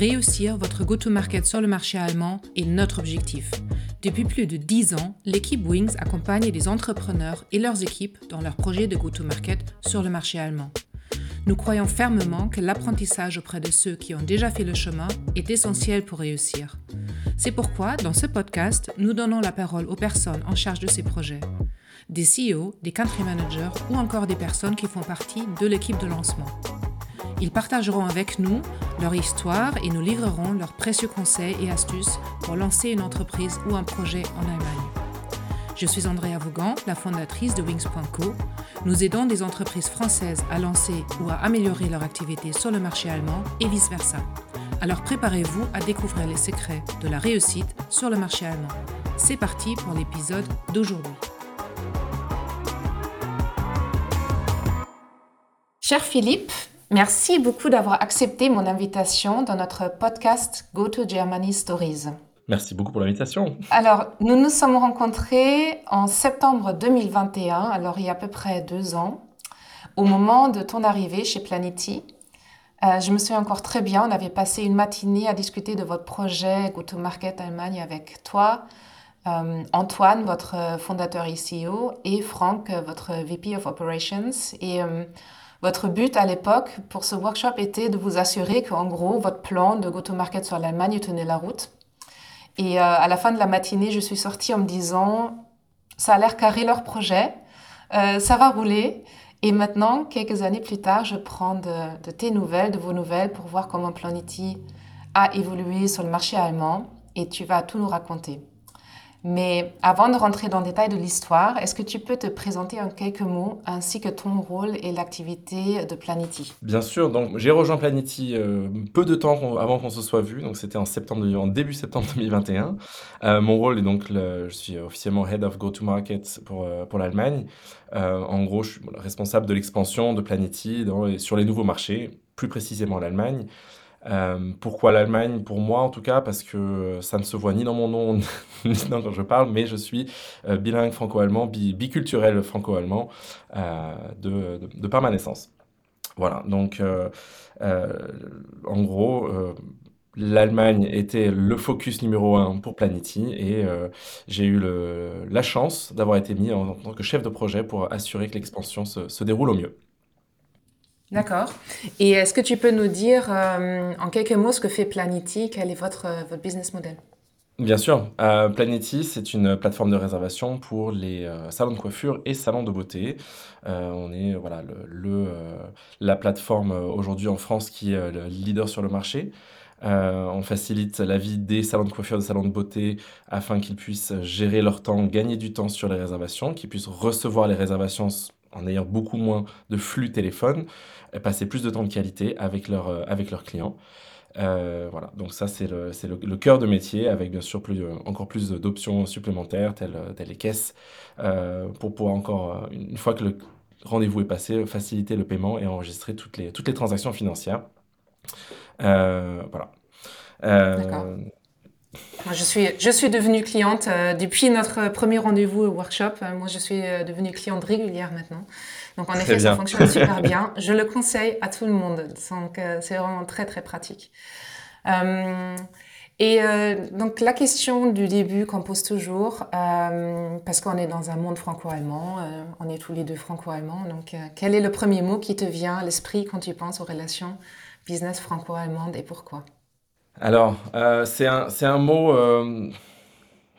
Réussir votre go-to-market sur le marché allemand est notre objectif. Depuis plus de 10 ans, l'équipe Wings accompagne les entrepreneurs et leurs équipes dans leurs projets de go-to-market sur le marché allemand. Nous croyons fermement que l'apprentissage auprès de ceux qui ont déjà fait le chemin est essentiel pour réussir. C'est pourquoi, dans ce podcast, nous donnons la parole aux personnes en charge de ces projets. Des CEO, des country managers ou encore des personnes qui font partie de l'équipe de lancement. Ils partageront avec nous leur histoire et nous livreront leurs précieux conseils et astuces pour lancer une entreprise ou un projet en Allemagne. Je suis Andrea Vaughan, la fondatrice de Wings.co. Nous aidons des entreprises françaises à lancer ou à améliorer leur activité sur le marché allemand et vice-versa. Alors préparez-vous à découvrir les secrets de la réussite sur le marché allemand. C'est parti pour l'épisode d'aujourd'hui. Cher Philippe, Merci beaucoup d'avoir accepté mon invitation dans notre podcast Go to Germany Stories. Merci beaucoup pour l'invitation. Alors, nous nous sommes rencontrés en septembre 2021, alors il y a à peu près deux ans, au moment de ton arrivée chez Planety. Euh, je me souviens encore très bien, on avait passé une matinée à discuter de votre projet Go to Market Allemagne avec toi, euh, Antoine, votre fondateur ICO, et Franck, votre VP of Operations. Et euh, votre but à l'époque pour ce workshop était de vous assurer qu'en gros, votre plan de go-to-market sur l'Allemagne tenait la route. Et euh, à la fin de la matinée, je suis sortie en me disant, ça a l'air carré leur projet, euh, ça va rouler. Et maintenant, quelques années plus tard, je prends de, de tes nouvelles, de vos nouvelles, pour voir comment Planety a évolué sur le marché allemand. Et tu vas tout nous raconter. Mais avant de rentrer dans le détail de l'histoire, est-ce que tu peux te présenter en quelques mots ainsi que ton rôle et l'activité de Planety? Bien sûr, donc j'ai rejoint Planety euh, peu de temps avant qu'on se soit vu, donc c'était en septembre, en début septembre 2021. Euh, mon rôle est donc, je suis officiellement Head of Go-to-Market pour, euh, pour l'Allemagne. en gros, je suis responsable de l'expansion de Planety sur les nouveaux marchés, plus précisément l'Allemagne. Euh, pourquoi l'Allemagne? Pour moi, en tout cas, parce que ça ne se voit ni dans mon nom, ni dans quand je parle, mais je suis euh, bilingue franco-allemand, biculturel franco-allemand euh, de, de, par ma naissance. Voilà, donc en gros, l'Allemagne était le focus numéro un pour Planety et j'ai eu le, la chance d'avoir été mis en, tant que chef de projet pour assurer que l'expansion se, se déroule au mieux. D'accord. Et est-ce que tu peux nous dire euh, en quelques mots ce que fait Planety Quel est votre, euh, votre business model? Bien sûr. Euh, Planety, c'est une plateforme de réservation pour les salons de coiffure et salons de beauté. on est voilà, le, la plateforme aujourd'hui en France qui est le leader sur le marché. on facilite la vie des salons de coiffure, des salons de beauté, afin qu'ils puissent gérer leur temps, gagner du temps sur les réservations, qu'ils puissent recevoir les réservations en ayant beaucoup moins de flux téléphone, passer plus de temps de qualité avec, leur, euh, avec leurs clients. Euh, voilà, donc ça c'est le, le, cœur de métier avec bien sûr plus, euh, encore plus d'options supplémentaires telles, telles, les caisses pour pouvoir encore, une fois que le rendez-vous est passé, faciliter le paiement et enregistrer toutes les, toutes les transactions financières. voilà. Je suis, je suis devenue cliente depuis notre premier rendez-vous au workshop. moi, je suis devenue cliente régulière maintenant. Donc en effet, ça fonctionne super bien. Je le conseille à tout le monde. Donc euh, c'est vraiment très très pratique. Euh, et euh, donc la question du début qu'on pose toujours, parce qu'on est dans un monde franco-allemand, on est tous les deux franco-allemands, donc quel est le premier mot qui te vient à l'esprit quand tu penses aux relations business franco-allemandes et pourquoi? Alors, c'est un, un, mot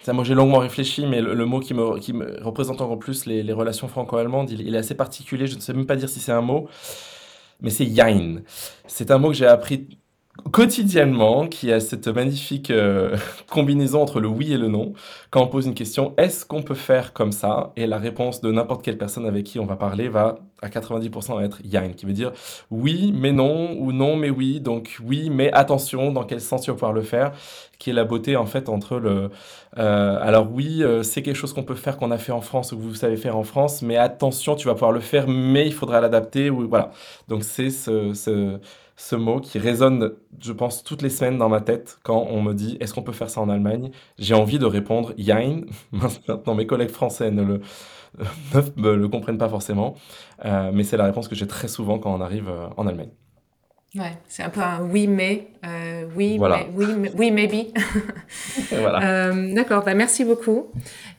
moi, j'ai longuement réfléchi, mais le, mot qui me, qui représente encore plus les, relations franco-allemandes, il, il, est assez particulier. Je ne sais même pas dire si c'est un mot, mais c'est Jein. C'est un mot que j'ai appris quotidiennement, qui a cette magnifique euh, combinaison entre le oui et le non. Quand on pose une question, est-ce qu'on peut faire comme ça? Et la réponse de n'importe quelle personne avec qui on va parler va à 90% être Yang, qui veut dire oui, mais non, ou non, mais oui. Donc oui, mais attention, dans quel sens tu vas pouvoir le faire, qui est la beauté en fait entre le... Euh, alors oui, euh, c'est quelque chose qu'on peut faire, qu'on a fait en France, ou que vous savez faire en France, mais attention, tu vas pouvoir le faire, mais il faudra l'adapter, ou voilà. Donc c'est ce, ce ce mot qui résonne, je pense, toutes les semaines dans ma tête quand on me dit est-ce qu'on peut faire ça en Allemagne? J'ai envie de répondre Jein. Maintenant, mes collègues français ne le, ne le comprennent pas forcément, euh, mais c'est la réponse que j'ai très souvent quand on arrive euh, en Allemagne. Ouais, c'est un peu un oui mais, euh, oui Voilà. mais, oui, mais- oui maybe. Voilà. Euh, d'accord, bah, merci beaucoup.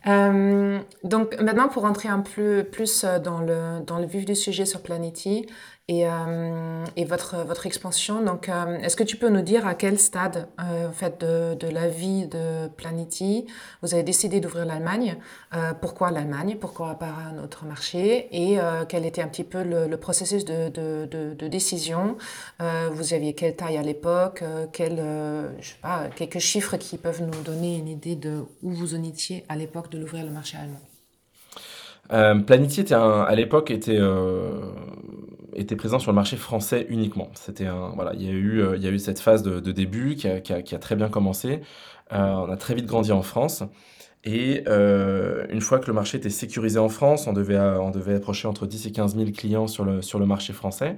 Euh, donc maintenant pour rentrer un peu plus euh, dans le, dans le vif du sujet sur Planety et, euh, et votre, votre expansion, donc euh, est-ce que tu peux nous dire à quel stade euh, en fait, de, de la vie de Planety vous avez décidé d'ouvrir l'Allemagne, euh, pourquoi l'Allemagne, pourquoi pas un autre marché? Et euh, quel était un petit peu le, processus de, de, de, décision? Euh, vous aviez quelle taille à l'époque? Euh, quel, euh, je Quelques chiffres qui peuvent nous donner une idée de où vous en étiez à l'époque de l'ouvrir le marché allemand? Euh, Planity était à l'époque était, euh, était présent sur le marché français uniquement. C'était voilà, il y a eu, euh, il y a eu cette phase de, début qui a, qui a- très bien commencé. Euh, on a très vite grandi en France. Et euh, une fois que le marché était sécurisé en France, on devait, on devait approcher entre 10 et 15 000 clients sur le, sur le marché français.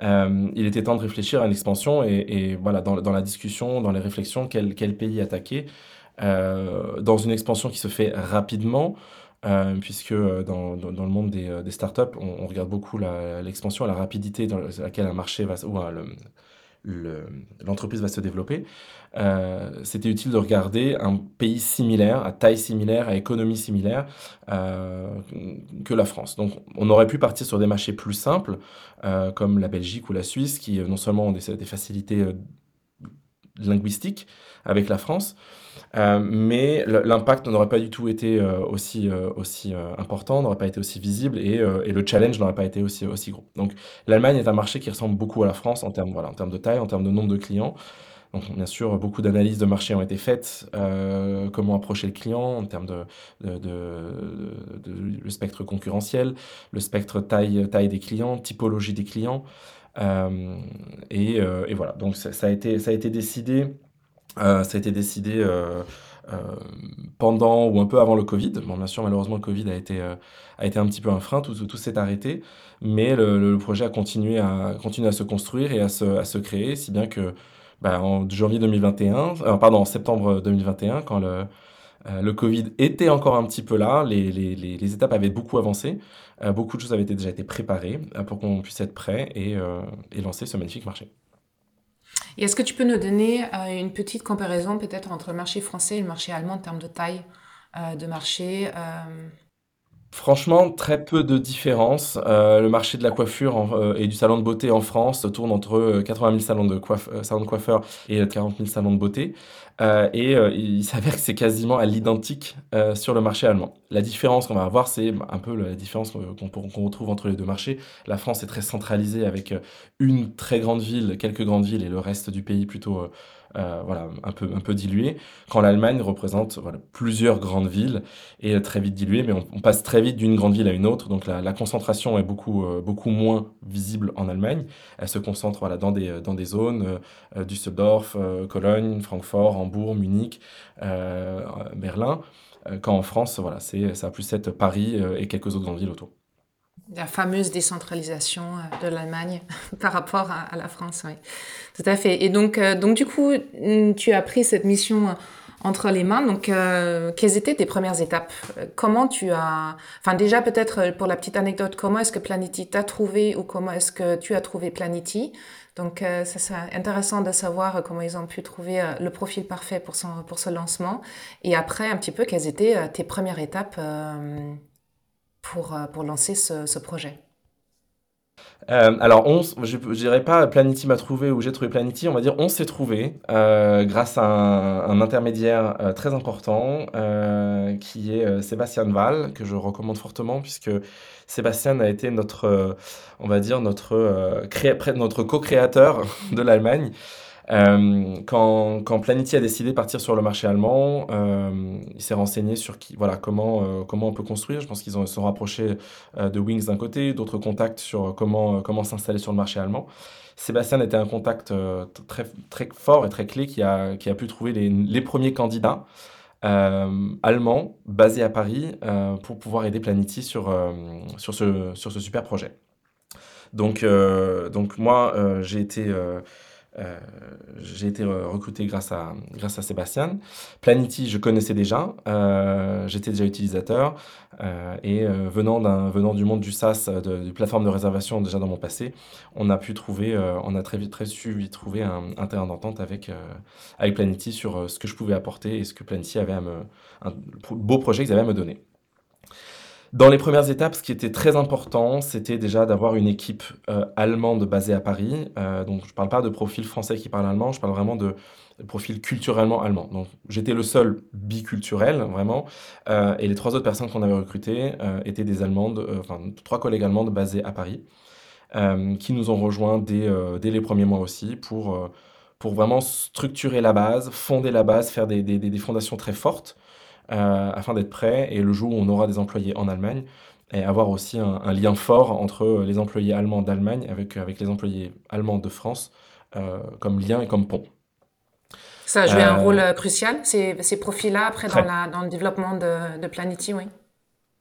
Il était temps de réfléchir à une expansion et, voilà, dans, dans la discussion, dans les réflexions, quel, quel pays attaquer. Dans une expansion qui se fait rapidement, euh, puisque euh, dans, dans, le monde des, euh, des startups, on, regarde beaucoup l'expansion la rapidité dans laquelle un marché va, ou l'entreprise va se développer. C'était utile de regarder un pays similaire, à taille similaire, à économie similaire que la France. Donc on aurait pu partir sur des marchés plus simples, comme la Belgique ou la Suisse, qui non seulement ont des, facilités linguistiques avec la France, euh, mais l'impact n'aurait pas du tout été euh, aussi, euh, aussi important, n'aurait pas été aussi visible et, et le challenge n'aurait pas été aussi, aussi gros. Donc l'Allemagne est un marché qui ressemble beaucoup à la France en termes, voilà, en termes de taille, en termes de nombre de clients. Donc bien sûr, beaucoup d'analyses de marché ont été faites, comment approcher le client en termes de, de, le spectre concurrentiel, le spectre taille, taille des clients, typologie des clients. Et, et voilà, donc ça, a été, ça a été décidé ça a été décidé euh, euh, pendant ou un peu avant le Covid. Bon, bien sûr, malheureusement, le Covid a été, euh, a été un petit peu un frein, tout, tout, s'est arrêté, mais le, projet a continué à, continué à se construire et à se, à se créer, si bien que bah, en janvier 2021, euh, pardon, septembre 2021, quand le, euh, le Covid était encore un petit peu là, les, les, les, les étapes avaient beaucoup avancé, euh, beaucoup de choses avaient déjà été préparées euh, pour qu'on puisse être prêt et, euh, et lancer ce magnifique marché. Et est-ce que tu peux nous donner euh, une petite comparaison peut-être entre le marché français et le marché allemand en termes de taille euh, de marché euh, Franchement, très peu de différence. Euh, le marché de la coiffure euh, et du salon de beauté en France tourne entre euh, 80 000 salons de, coiffe- euh, coiffeurs et euh, 40 000 salons de beauté. Euh, et euh, il s'avère que c'est quasiment à l'identique euh, sur le marché allemand. La différence qu'on va avoir, c'est un peu la différence qu'on retrouve entre les deux marchés. La France est très centralisée avec euh, une très grande ville, quelques grandes villes et le reste du pays plutôt euh, euh, voilà, un peu, un peu dilué. Quand l'Allemagne représente plusieurs grandes villes et euh, très vite dilué, mais on, passe très vite d'une grande ville à une autre, donc la, concentration est beaucoup, euh, beaucoup moins visible en Allemagne. Elle se concentre dans, des, dans des zones, euh, euh, Düsseldorf, euh, Cologne, Francfort, Hambourg, Munich, euh, Berlin, euh, quand en France, voilà, ça a plus être Paris euh, et quelques autres grandes villes autour. La fameuse décentralisation euh, de l'Allemagne par rapport à, la France, oui. Tout à fait. Et donc, euh, donc du coup, tu as pris cette mission euh, entre les mains. Donc, quelles étaient tes premières étapes? Comment tu as... Enfin, déjà, peut-être pour la petite anecdote, comment est-ce que Planety t'a trouvé ou comment est-ce que tu as trouvé Planety Donc, euh, ça serait intéressant de savoir comment ils ont pu trouver le profil parfait pour, son, pour ce lancement. Et après, un petit peu, quelles étaient tes premières étapes pour, euh, pour lancer ce, projet Euh, alors, on, je ne dirais pas Planity m'a trouvé ou j'ai trouvé Planity, on va dire on s'est trouvé euh, grâce à un, intermédiaire très important qui est Sébastien Val, que je recommande fortement puisque Sébastien a été notre, on va dire, notre, notre co-créateur de l'Allemagne. Euh, quand, quand Planity a décidé de partir sur le marché allemand, euh, il s'est renseigné sur qui, voilà, comment, euh, comment on peut construire. Je pense qu'ils se sont rapprochés de Wings d'un côté, d'autres contacts sur comment, comment s'installer sur le marché allemand. Sébastien était un contact très, très fort et très clé qui a, qui a pu trouver les, les premiers candidats allemands basés à Paris pour pouvoir aider Planity sur, sur, ce, sur ce super projet. Donc, donc moi, j'ai été... euh, euh, j'ai été recruté grâce à, grâce à Sébastien. Planity, je connaissais déjà, j'étais déjà utilisateur et venant, venant du monde du SaaS, de, de, plateforme de réservation déjà dans mon passé, on a pu trouver, on a très vite très su trouver un, un terrain d'entente avec, avec Planity sur ce que je pouvais apporter et ce que Planity avait à me, un beau projet qu'ils avaient à me donner. Dans les premières étapes, ce qui était très important, c'était déjà d'avoir une équipe euh, allemande basée à Paris. Euh, donc, je ne parle pas de profil français qui parle allemand, je parle vraiment de, profil culturellement allemand. Donc, j'étais le seul biculturel, vraiment. Euh, et les trois autres personnes qu'on avait recrutées étaient des Allemandes, enfin, trois collègues allemandes basées à Paris, qui nous ont rejoints dès, dès, les premiers mois aussi pour, pour vraiment structurer la base, fonder la base, faire des, des, des fondations très fortes. Euh, afin d'être prêt et le jour où on aura des employés en Allemagne, et avoir aussi un, lien fort entre les employés allemands d'Allemagne avec, avec les employés allemands de France euh, comme lien et comme pont. Ça a joué un euh, rôle crucial, ces, ces profils-là, après, dans, la, dans, le développement de, de Planity, oui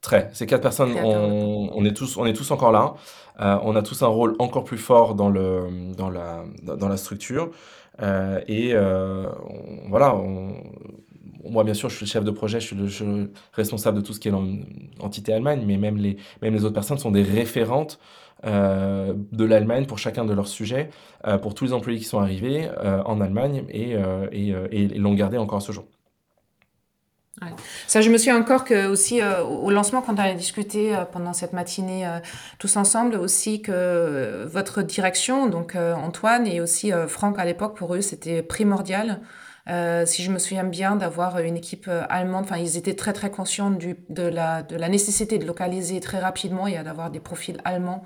Très. Ces quatre personnes, on, on, est tous, on est tous encore là. on a tous un rôle encore plus fort dans, le, dans, la, dans la structure. et voilà, on, moi, bien sûr, je suis le chef de projet, je suis le, responsable de tout ce qui est l'entité Allemagne, mais même les, même les autres personnes sont des référentes euh, de l'Allemagne pour chacun de leurs sujets, euh, pour tous les employés qui sont arrivés euh, en Allemagne et, et, l'ont gardé encore ce jour. Ça, je me suis encore que aussi au lancement, quand on a discuté pendant cette matinée tous ensemble, aussi que votre direction, donc Antoine et aussi Franck à l'époque, pour eux, c'était primordial euh, si je me souviens bien, d'avoir une équipe euh, allemande. Enfin, ils étaient très très conscients du, de, la, de la nécessité de localiser très rapidement et d'avoir des profils allemands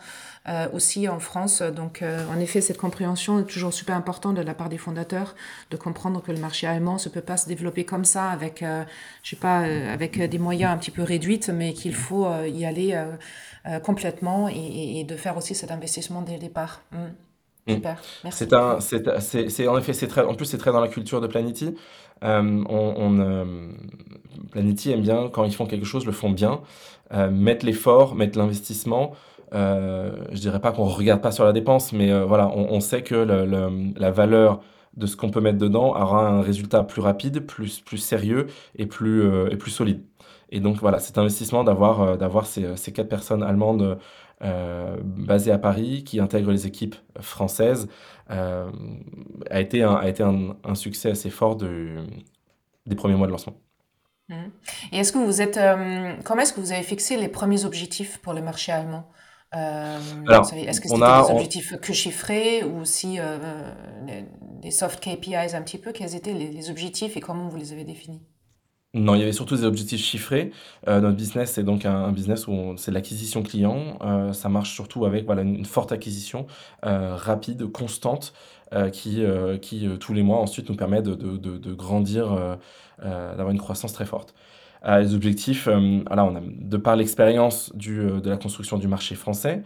euh, aussi en France. Donc, euh, en effet, cette compréhension est toujours super importante de la part des fondateurs, de comprendre que le marché allemand ne peut pas se développer comme ça avec, je sais pas, avec des moyens un petit peu réduits, mais qu'il faut y aller complètement et, et, de faire aussi cet investissement dès le départ. Mm. Mm. Super, merci. C'est en effet, c'est très, en plus, c'est très dans la culture de Planity. Euh, on, euh, Planity aime bien quand ils font quelque chose, le font bien, euh, mettre l'effort, mettre l'investissement. Euh, je dirais pas qu'on regarde pas sur la dépense, mais voilà, on, sait que le, la valeur de ce qu'on peut mettre dedans aura un résultat plus rapide, plus, plus sérieux et plus, et plus solide. Et donc voilà, cet investissement d'avoir d'avoir ces, ces quatre personnes allemandes basé à Paris, qui intègre les équipes françaises, euh, a été, un, a été un, un, succès assez fort de, des premiers mois de lancement. Mmh. Et est-ce que vous êtes, euh, comment est-ce que vous avez fixé les premiers objectifs pour le marché allemand Est-ce que c'était des objectifs que chiffrés ou aussi des soft KPIs un petit peu? Quels étaient les, les objectifs et comment vous les avez définis? Non, il y avait surtout des objectifs chiffrés. Euh, notre business, c'est donc un, business où c'est l'acquisition client. Euh, ça marche surtout avec voilà, une, forte acquisition euh, rapide, constante, qui, qui tous les mois ensuite nous permet de, de, de, de grandir, d'avoir une croissance très forte les objectifs, euh, on a, de par l'expérience euh, de la construction du marché français,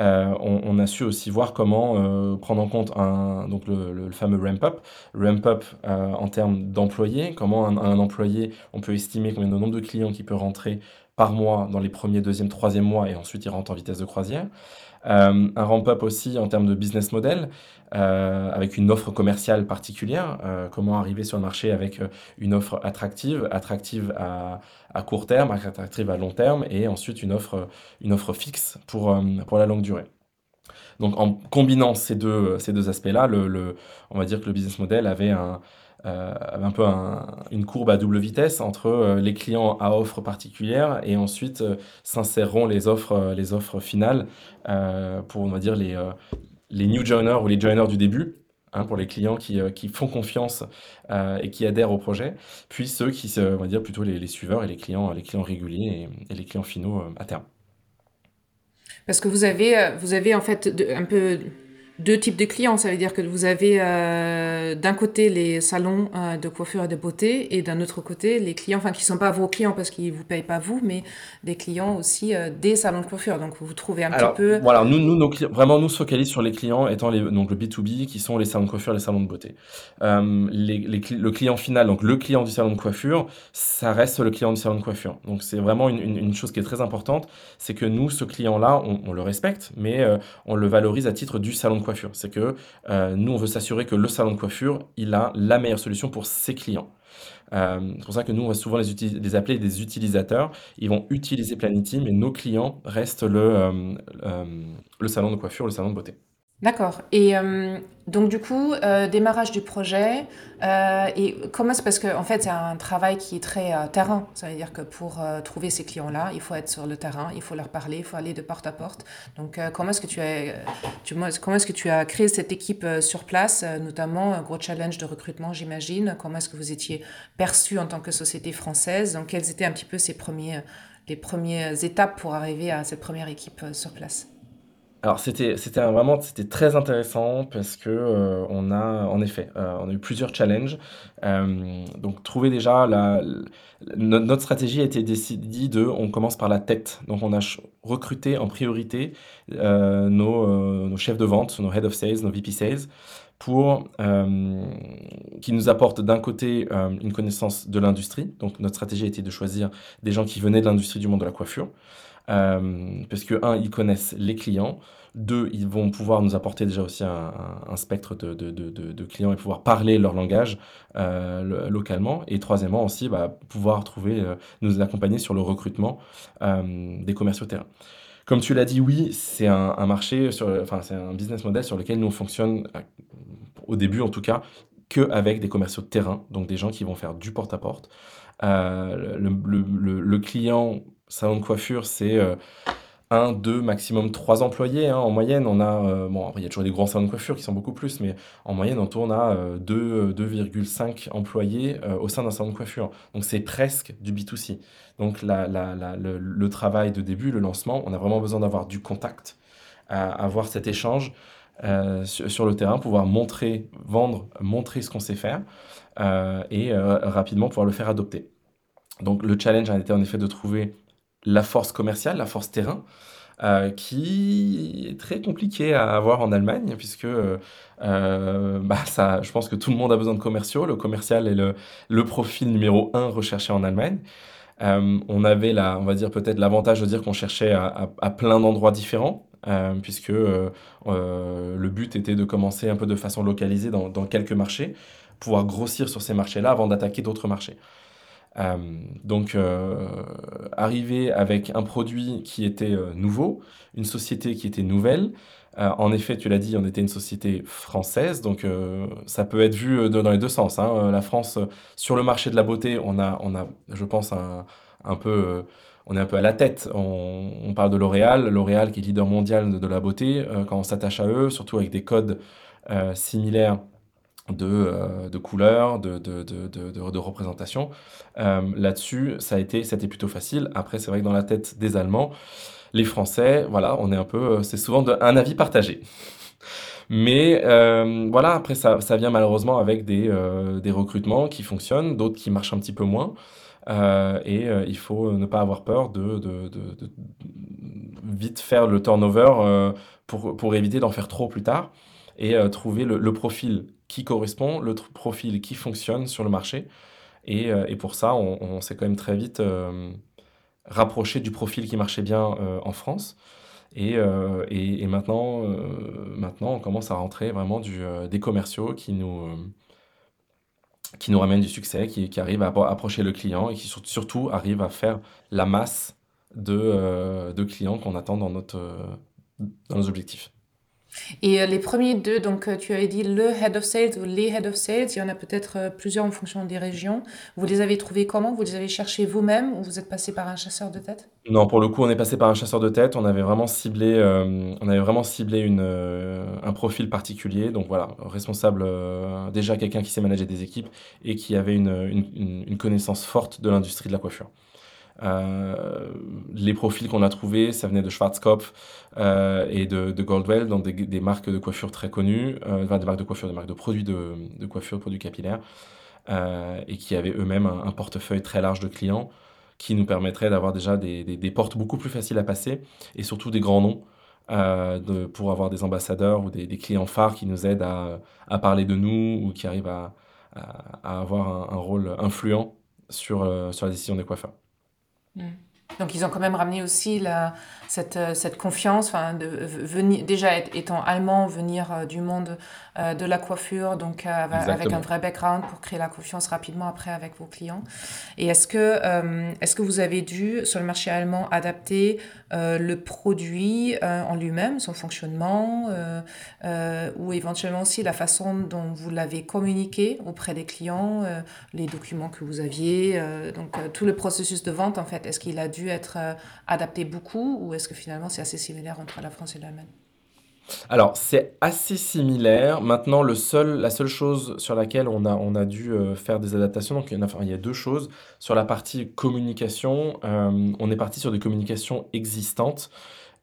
euh, on, a su aussi voir comment prendre en compte un, donc le, fameux ramp-up. Ramp-up en termes d'employés, comment un, employé, on peut estimer combien de nombre de clients qui peut rentrer par mois dans les premiers, deuxième, troisième mois et ensuite il rentre en vitesse de croisière. Un ramp-up aussi en termes de business model, euh, avec une offre commerciale particulière. Euh, comment arriver sur le marché avec une offre attractive, attractive à, court terme, attractive à long terme, et ensuite une offre, une offre fixe pour, pour la longue durée. Donc en combinant ces deux, ces deux aspects-là, on va dire que le business model avait un, euh, un peu une courbe à double vitesse entre euh, les clients à offre particulière et ensuite euh, s'inséreront les offres, les offres finales pour, on va dire, les, les new joiners ou les joiners du début, hein, pour les clients qui, qui font confiance et qui adhèrent au projet, puis ceux qui, on va dire, plutôt les, les suiveurs et les clients, les clients réguliers et, les clients finaux à terme. Parce que vous avez, vous avez en fait un peu deux types de clients. Ça veut dire que vous avez euh, d'un côté les salons euh, de coiffure et de beauté et d'un autre côté les clients, enfin qui ne sont pas vos clients parce qu'ils ne vous payent pas vous, mais des clients aussi euh, des salons de coiffure. Donc vous vous trouvez un petit peu... Voilà, nous, nous nos vraiment nous se focalise sur les clients étant les, donc le B2B qui sont les salons de coiffure et les salons de beauté. Les, les, le client final, donc le client du salon de coiffure, ça reste le client du salon de coiffure. Donc c'est vraiment une, une, une, chose qui est très importante, c'est que nous, ce client-là, on, on, le respecte, mais on le valorise à titre du salon de coiffure. C'est que nous, on veut s'assurer que le salon de coiffure, il a la meilleure solution pour ses clients. c'est pour ça que nous, on va souvent les, les, appeler des utilisateurs. Ils vont utiliser Planity, mais nos clients restent le, le salon de coiffure, le salon de beauté. D'accord. Et euh, donc du coup, euh, démarrage du projet, euh, et comment c'est parce que en fait c'est un travail qui est très terrain. Ça veut dire que pour trouver ces clients-là, il faut être sur le terrain, il faut leur parler, il faut aller de porte à porte. Donc comment est-ce que tu as, comment est-ce que tu as créé cette équipe sur place, notamment un gros challenge de recrutement, j'imagine? Comment est-ce que vous étiez perçu en tant que société française? Donc quelles étaient un petit peu ces premiers, les premières étapes pour arriver à cette première équipe sur place? Alors c'était c'était vraiment c'était très intéressant parce que euh, on a en effet euh, on a eu plusieurs challenges. Euh, donc trouver déjà la, notre stratégie a été décidée de on commence par la tête. Donc on a recruté en priorité nos, nos chefs de vente nos head of sales nos VP sales pour qui nous apportent d'un côté une connaissance de l'industrie. Donc notre stratégie a été de choisir des gens qui venaient de l'industrie du monde de la coiffure. euh, parce que, un, ils connaissent les clients. Deux, ils vont pouvoir nous apporter déjà aussi un, spectre de, de, de, clients et pouvoir parler leur langage euh, localement. Et troisièmement aussi, bah, pouvoir trouver, euh, nous accompagner sur le recrutement des commerciaux terrain. Comme tu l'as dit, oui, c'est un, marché, enfin, c'est un business model sur lequel nous on fonctionne, au début en tout cas, qu'avec des commerciaux de terrain, donc des gens qui vont faire du porte-à-porte. le, client salon de coiffure, c'est euh, un, deux, maximum trois employés. Hein. En moyenne, on a, euh, bon, il y a toujours des grands salons de coiffure qui sont beaucoup plus, mais en moyenne, on tourne à 2,5 euh, employés au sein d'un salon de coiffure. Donc, c'est presque du B2C. Donc, le, travail de début, le lancement, on a vraiment besoin d'avoir du contact, avoir cet échange sur, le terrain, pouvoir montrer, vendre, montrer ce qu'on sait faire et rapidement pouvoir le faire adopter. Donc, le challenge a été en effet de trouver la force commerciale, la force terrain, euh, qui est très compliqué à avoir en Allemagne, puisque euh, euh, bah, ça, je pense que tout le monde a besoin de commerciaux. Le commercial est le, le profil numéro un recherché en Allemagne. on avait, la, on va dire peut-être l'avantage de dire qu'on cherchait à, à, plein d'endroits différents, puisque le but était de commencer un peu de façon localisée dans, dans quelques marchés, pouvoir grossir sur ces marchés-là avant d'attaquer d'autres marchés. Euh, donc, euh, arriver avec un produit qui était euh, nouveau, une société qui était nouvelle. en effet, tu l'as dit, on était une société française, donc ça peut être vu dans les deux sens. Hein. La France, sur le marché de la beauté, on a, on a je pense, un, un peu on est un peu à la tête. On, parle de L'Oréal, L'Oréal qui est leader mondial de, la beauté. quand on s'attache à eux, surtout avec des codes similaires de, euh, de couleurs, de, de, de, de. Euh, là-dessus, ça a été, plutôt facile. Après, c'est vrai que dans la tête des Allemands, les Français, voilà, on est un peu, euh, c'est souvent un avis partagé. Mais voilà, après, ça, ça, vient malheureusement avec des, des recrutements qui fonctionnent, d'autres qui marchent un petit peu moins. et il faut ne pas avoir peur de, vite faire le turnover pour, pour éviter d'en faire trop plus tard et trouver le, profil qui correspond, le profil qui fonctionne sur le marché. Et, euh, et pour ça, on, s'est quand même très vite euh, rapproché du profil qui marchait bien euh, en France. Et, et, maintenant, maintenant, on commence à rentrer vraiment du, des commerciaux qui nous, qui nous ramènent du succès, qui, qui arrivent à approcher le client et qui surtout arrivent à faire la masse de, de clients qu'on attend dans, notre, dans nos objectifs. Et euh, les premiers deux, donc euh, tu avais dit le head of sales ou les head of sales, il y en a peut-être euh, plusieurs en fonction des régions. Vous les avez trouvés comment? Vous les avez cherchés vous-même ou vous êtes passé par un chasseur de tête? Non, pour le coup, on est passé par un chasseur de tête. On avait vraiment ciblé, on avait vraiment ciblé une, un profil particulier. Donc voilà, responsable, déjà quelqu'un qui sait manager des équipes et qui avait une, une, une connaissance forte de l'industrie de la coiffure. Euh, les profils qu'on a trouvés, ça venait de Schwarzkopf euh, et de, Goldwell, donc des, marques de coiffure très connues, euh, enfin des marques de coiffure, des marques de produits de, coiffure, de produits capillaires, et qui avaient eux-mêmes un, portefeuille très large de clients qui nous permettrait d'avoir déjà des, portes beaucoup plus faciles à passer et surtout des grands noms. pour avoir des ambassadeurs ou des, clients phares qui nous aident à, parler de nous ou qui arrivent à, à avoir un, un, rôle influent sur, sur la décision des coiffeurs. Mm. Donc ils ont quand même ramené aussi la, cette, euh, cette confiance, de venir, déjà étant allemand, venir euh, du monde euh, de la coiffure, donc avec un vrai background pour créer la confiance rapidement après avec vos clients. Et est-ce que, est-ce que vous avez dû, sur le marché allemand, adapter le produit en lui-même, son fonctionnement, ou éventuellement aussi la façon dont vous l'avez communiqué auprès des clients, les documents que vous aviez, donc tout le processus de vente, en fait, est-ce qu'il a dû être adapté beaucoup ou est-ce que finalement c'est assez similaire entre la France et l'Allemagne? Alors, c'est assez similaire. Maintenant, la seule chose sur laquelle on a, dû euh, faire des adaptations, donc il y, a, il y a deux choses. Sur la partie communication, euh, on est parti sur des communications existantes.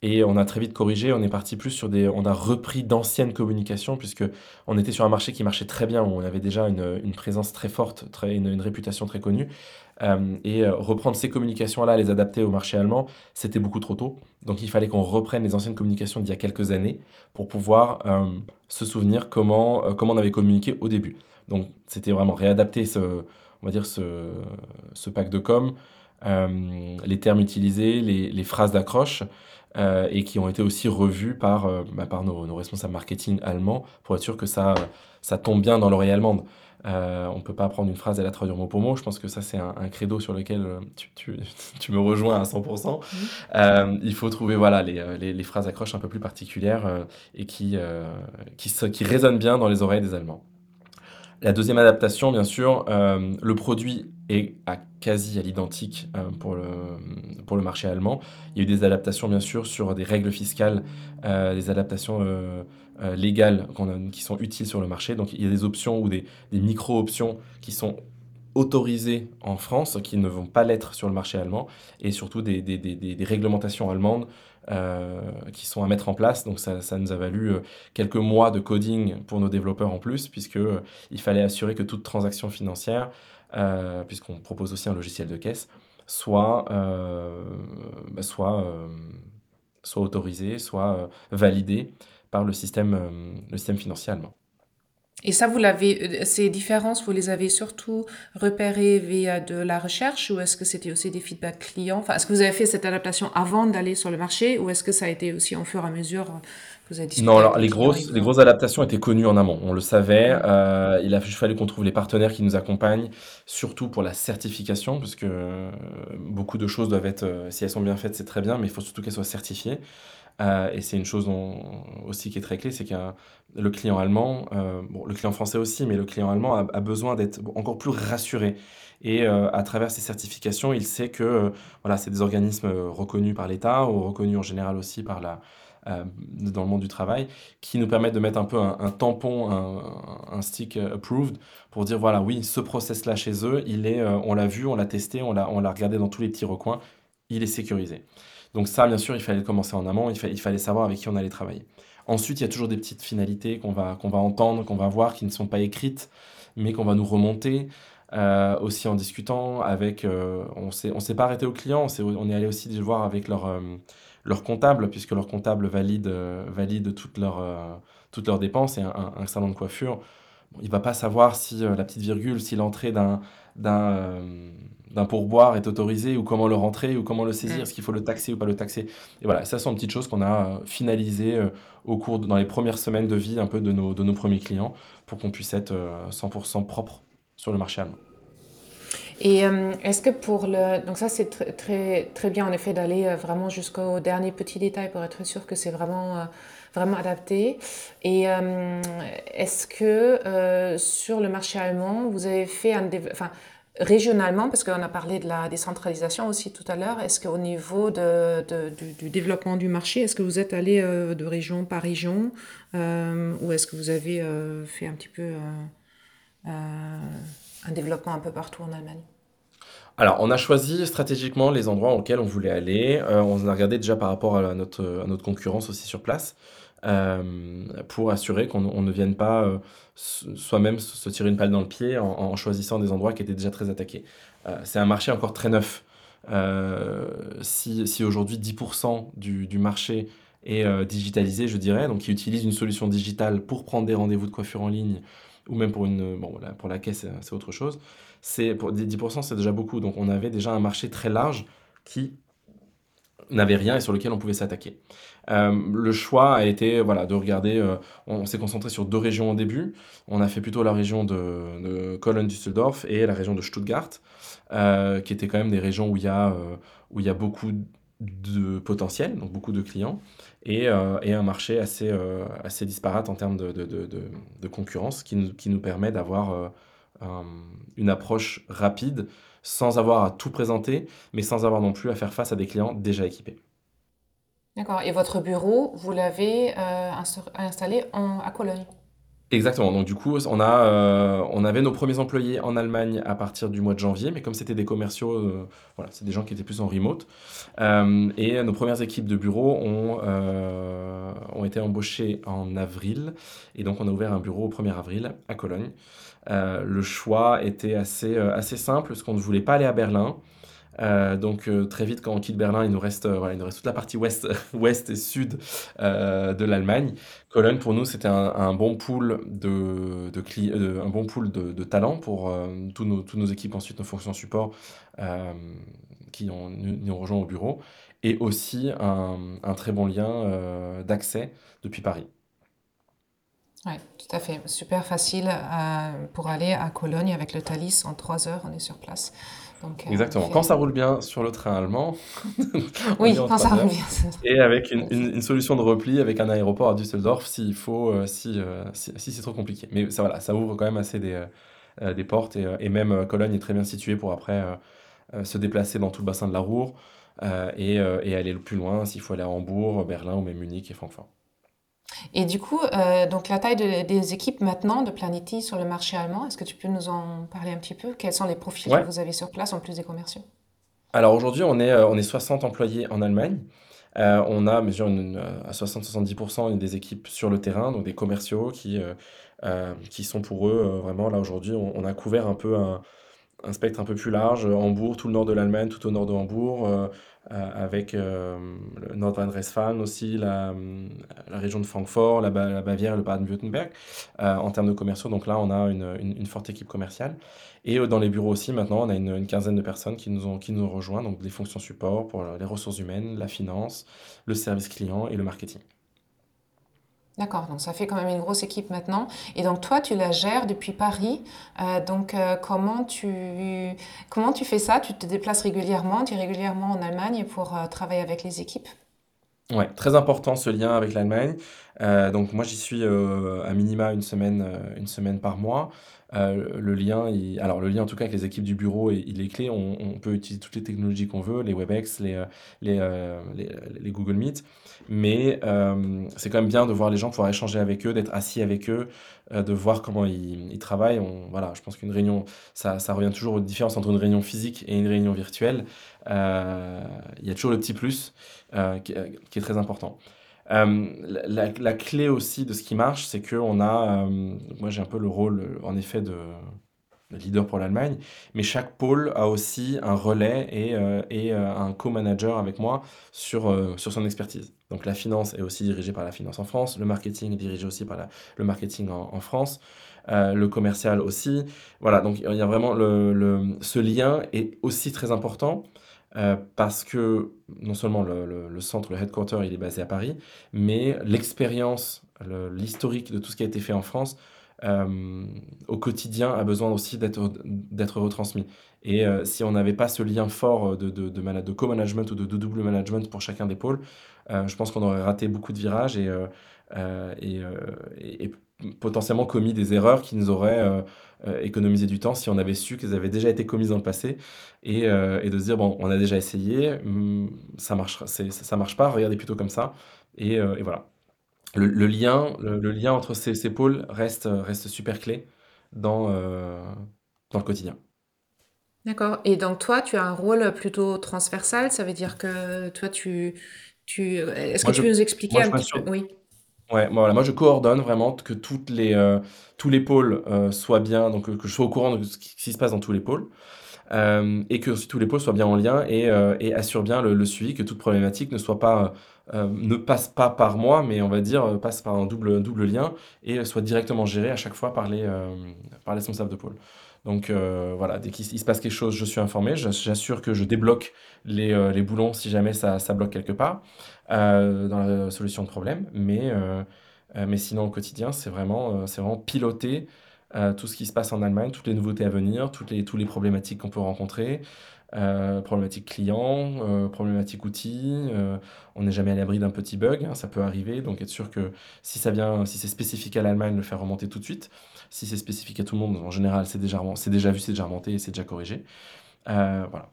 Et on a très vite corrigé, on est parti plus sur des, on a repris d'anciennes communications puisque on était sur un marché qui marchait très bien, où on avait déjà une, une présence très forte, très, une, réputation très connue. Euh, et euh, reprendre ces communications-là, les adapter au marché allemand, c'était beaucoup trop tôt. Donc il fallait qu'on reprenne les anciennes communications d'il y a quelques années pour pouvoir euh, se souvenir comment, comment on avait communiqué au début. Donc c'était vraiment réadapter ce, on va dire ce, ce pack de com, les termes utilisés, les, les phrases d'accroche. Et qui ont été aussi revus par, bah, par nos, nos, responsables marketing allemands pour être sûr que ça, ça tombe bien dans l'oreille allemande. Euh, on ne peut pas prendre une phrase et la traduire mot pour mot. Je pense que ça, c'est un, credo sur lequel euh, tu, me rejoins à 100%. Euh, il faut trouver voilà, les, phrases accroches un peu plus particulières et qui, qui, qui résonnent bien dans les oreilles des Allemands. La deuxième adaptation, bien sûr, le produit est à quasi à l'identique pour, le, pour le marché allemand. Il y a eu des adaptations, bien sûr, sur des règles fiscales, des adaptations euh, légales qui sont utiles sur le marché. Donc il y a des options ou des, micro-options qui sont autorisées en France, qui ne vont pas l'être sur le marché allemand, et surtout des, réglementations allemandes euh, qui sont à mettre en place. Donc ça, ça, nous a valu euh, quelques mois de coding pour nos développeurs en plus, puisque il fallait assurer que toute transaction financière, puisqu'on propose aussi un logiciel de caisse, soit, bah, soit, soit autorisée, soit validée par le système, euh, le système financier allemand. Et ça, vous l'avez, euh, ces différences, vous les avez surtout repérées via de la recherche ou est-ce que c'était aussi des feedbacks clients? Enfin, Est-ce que vous avez fait cette adaptation avant d'aller sur le marché ou est-ce que ça a été aussi en fur et à mesure que vous avez discuté Non, alors les grosses, les grosses adaptations étaient connues en amont, on le savait. Euh, il a fallu qu'on trouve les partenaires qui nous accompagnent, surtout pour la certification, parce que beaucoup de choses doivent être, si elles sont bien faites, c'est très bien, mais il faut surtout qu'elles soient certifiées. Euh, et c'est une chose aussi qui est très clé, c'est que le client allemand, euh, bon, le client français aussi, mais le client allemand a, besoin d'être encore plus rassuré. Et euh, à travers ces certifications, il sait que voilà, c'est des organismes reconnus par l'État ou reconnus en général aussi par la, dans le monde du travail, qui nous permettent de mettre un peu un, tampon, un, stick approved, pour dire voilà, oui, ce process-là chez eux, il est, on l'a vu, on l'a testé, on l'a regardé dans tous les petits recoins, il est sécurisé. Donc ça, bien sûr, il fallait commencer en amont, il, fallait savoir avec qui on allait travailler. Ensuite, il y a toujours des petites finalités qu'on va, va entendre, qu'on va voir, qui ne sont pas écrites, mais qu'on va nous remonter. Euh, aussi en discutant avec, euh, on ne s'est pas arrêté aux clients, on est, allé aussi voir avec leur, euh, leur comptable, puisque leur comptable valide, valide toutes, leurs, toutes leurs dépenses et un, salon de coiffure. il ne va pas savoir si la petite virgule, si l'entrée d'un d'un pourboire est autorisé ou comment le rentrer ou comment le saisir, mm. est-ce qu'il faut le taxer ou pas le taxer. Et voilà, ça sont petites choses qu'on a euh, finalisées euh, au cours dans les premières semaines de vie un peu de nos, de nos premiers clients pour qu'on puisse être 100% euh, propre sur le marché allemand. Et est-ce que pour le... Donc ça, c'est très, très bien en effet d'aller vraiment jusqu'au dernier petit détail pour être sûr que c'est vraiment, vraiment adapté. Et est-ce que sur le marché allemand, vous avez fait un... Enfin, Régionalement, parce qu'on a parlé de la décentralisation aussi tout à l'heure, est-ce qu'au niveau de, du, développement du marché, est-ce que vous êtes allé euh, de région par région euh, ou est-ce que vous avez euh, fait un petit peu un développement un peu partout en Allemagne? Alors, on a choisi stratégiquement les endroits auxquels on voulait aller. on a regardé déjà par rapport à notre, à notre concurrence aussi sur place. Euh, pour assurer qu'on ne vienne pas euh, soi-même se tirer une balle dans le pied en, choisissant des endroits qui étaient déjà très attaqués. Euh, c'est un marché encore très neuf. si, aujourd'hui 10% du, du, marché est digitalisé, je dirais, donc qui utilise une solution digitale pour prendre des rendez-vous de coiffure en ligne, ou même pour, une, bon, pour la caisse, c'est autre chose, pour 10%, c'est déjà beaucoup. Donc on avait déjà un marché très large qui n'avait rien et sur lequel on pouvait s'attaquer. Euh, le choix a été voilà, de regarder, euh, on, s'est concentré sur deux régions au début. On a fait plutôt la région de, de Cologne-Düsseldorf et la région de Stuttgart, euh, qui étaient quand même des régions où il y a, y a beaucoup de potentiel, donc beaucoup de clients, et, et un marché assez, assez disparate en termes de, de, de, de concurrence qui nous, qui nous permet d'avoir une approche rapide sans avoir à tout présenter, mais sans avoir non plus à faire face à des clients déjà équipés. D'accord. Et votre bureau, vous l'avez euh, installé à Cologne? Exactement. Donc du coup, on, a, euh, on avait nos premiers employés en Allemagne à partir du mois de janvier, mais comme c'était des commerciaux, euh, voilà, c'est des gens qui étaient plus en remote. et nos premières équipes de bureau ont, ont été embauchées en avril. Et donc on a ouvert un bureau au 1er avril à Cologne. le choix était assez, assez simple, parce qu'on ne voulait pas aller à Berlin. Euh, donc euh, très vite, quand on quitte Berlin, il nous reste, euh, voilà, il nous reste toute la partie ouest, ouest et sud de l'Allemagne. Cologne, pour nous, c'était un, bon pool de, de, un bon pool de, talents pour tous, nos, tous nos équipes, ensuite nos fonctions support qui nous, ont rejoint au bureau, et aussi un, un très bon lien d'accès depuis Paris. Oui, tout à fait. Super facile pour aller à Cologne avec le Thalys. En trois heures, on est sur place. Euh, Exactement. Quand ça roule bien sur le train allemand. oui, quand ça roule bien. Et avec une, une, solution de repli avec un aéroport à Düsseldorf s'il faut, euh, si, euh, si, si c'est trop compliqué. Mais ça, voilà, ça ouvre quand même assez des, des portes. Et, et, même Cologne est très bien située pour après se déplacer dans tout le bassin de la Ruhr et, et aller le plus loin s'il faut aller à Hambourg, Berlin ou même Munich et Francfort. Et du coup, euh, donc la taille des équipes maintenant de Planety sur le marché allemand, est-ce que tu peux nous en parler un petit peu? Quels sont les profils que vous avez sur place en plus des commerciaux? Alors aujourd'hui, on est, euh, on est 60 employés en Allemagne. Euh, on a, mesure à 60-70% des équipes sur le terrain, donc des commerciaux qui, qui sont pour eux vraiment, là aujourd'hui, on, a couvert un peu un, un, spectre un peu plus large, Hambourg, tout le nord de l'Allemagne, tout au nord de Hambourg, avec euh, le Nordrhein-Westfalen aussi, la, région de Francfort, la, Bavière et le Baden-Württemberg, euh, en termes de commerciaux. Donc là, on a une, une, forte équipe commerciale. Et dans les bureaux aussi, maintenant, on a une, quinzaine de personnes qui nous ont, qui nous ont donc des fonctions support pour les ressources humaines, la finance, le service client et le marketing. D'accord, donc ça fait quand même une grosse équipe maintenant. Et donc toi, tu la gères depuis Paris. Euh, donc euh, comment, tu, comment tu fais ça? Tu te déplaces régulièrement, tu es régulièrement en Allemagne pour euh, travailler avec les équipes? Ouais, très important ce lien avec l'Allemagne. donc moi j'y suis à minima une semaine, une semaine par mois. Le lien, alors le lien en tout cas avec les équipes du bureau, il, est clé. On, peut utiliser toutes les technologies qu'on veut, les WebEx, les, les, les, les Google Meet. Mais euh, c'est quand même bien de voir les gens, pouvoir échanger avec eux, d'être assis avec eux, euh, de voir comment ils, travaillent. Voilà, je pense qu'une réunion, ça, ça revient toujours aux différences entre une réunion physique et une réunion virtuelle. Euh, il y a toujours le petit plus qui, est très important. La, la, clé aussi de ce qui marche, c'est qu'on a, moi j'ai un peu le rôle en effet de, leader pour l'Allemagne, mais chaque pôle a aussi un relais et, euh, euh, un co-manager avec moi sur, euh, sur son expertise. Donc la finance est aussi dirigée par la finance en France, le marketing est dirigé aussi par le marketing en, en France, le commercial aussi. Voilà, donc il y a vraiment le, le, ce lien est aussi très important. Parce que non seulement le, centre, le headquarter, il est basé à Paris, mais l'expérience, l'historique de tout ce qui a été fait en France euh, au quotidien a besoin aussi d'être retransmis. Et euh, si on n'avait pas ce lien fort de, co-management ou de, double management pour chacun des pôles, euh, je pense qu'on aurait raté beaucoup de virages et, potentiellement commis des erreurs qui nous auraient économisé du temps si on avait su qu'elles avaient déjà été commises dans le passé et, et, de se dire bon on a déjà essayé hmm, ça marche ça marche pas regardez plutôt comme ça et, et voilà le, lien, le, lien entre ces, ces, pôles reste, reste super clé dans, euh, dans le quotidien. D'accord. Et donc toi, tu as un rôle plutôt transversal, ça veut dire que toi, tu... tu... Est-ce que tu peux nous expliquer un petit peu? Oui. Ouais, voilà, moi je coordonne vraiment que toutes les, euh, tous les pôles euh, soient bien, donc que je sois au courant de ce qui, se passe dans tous les pôles. et que tous les pôles soient bien en lien et, assurent bien le, suivi, que toute problématique ne euh, passe pas par moi, mais on va dire euh, passe par un double, double lien et soit directement géré à chaque fois par les, euh, par les responsables de pôle. Donc euh, voilà, dès qu'il se passe quelque chose, je suis informé. J'assure que je débloque les, euh, les boulons si jamais ça, bloque quelque part euh, dans la solution de problème. Mais, mais sinon, au quotidien, c'est vraiment, c'est vraiment piloter tout ce qui se passe en Allemagne, toutes les nouveautés à venir, toutes les, toutes les problématiques qu'on peut rencontrer. problématiques clients, problématiques outils. on n'est jamais à l'abri d'un petit bug, hein, ça peut arriver. Donc être sûr que si ça vient, si c'est spécifique à l'Allemagne, le faire remonter tout de suite. Si c'est spécifique à tout le monde, en général, c'est déjà, c'est déjà vu, c'est déjà remonté et c'est déjà corrigé. Euh, voilà.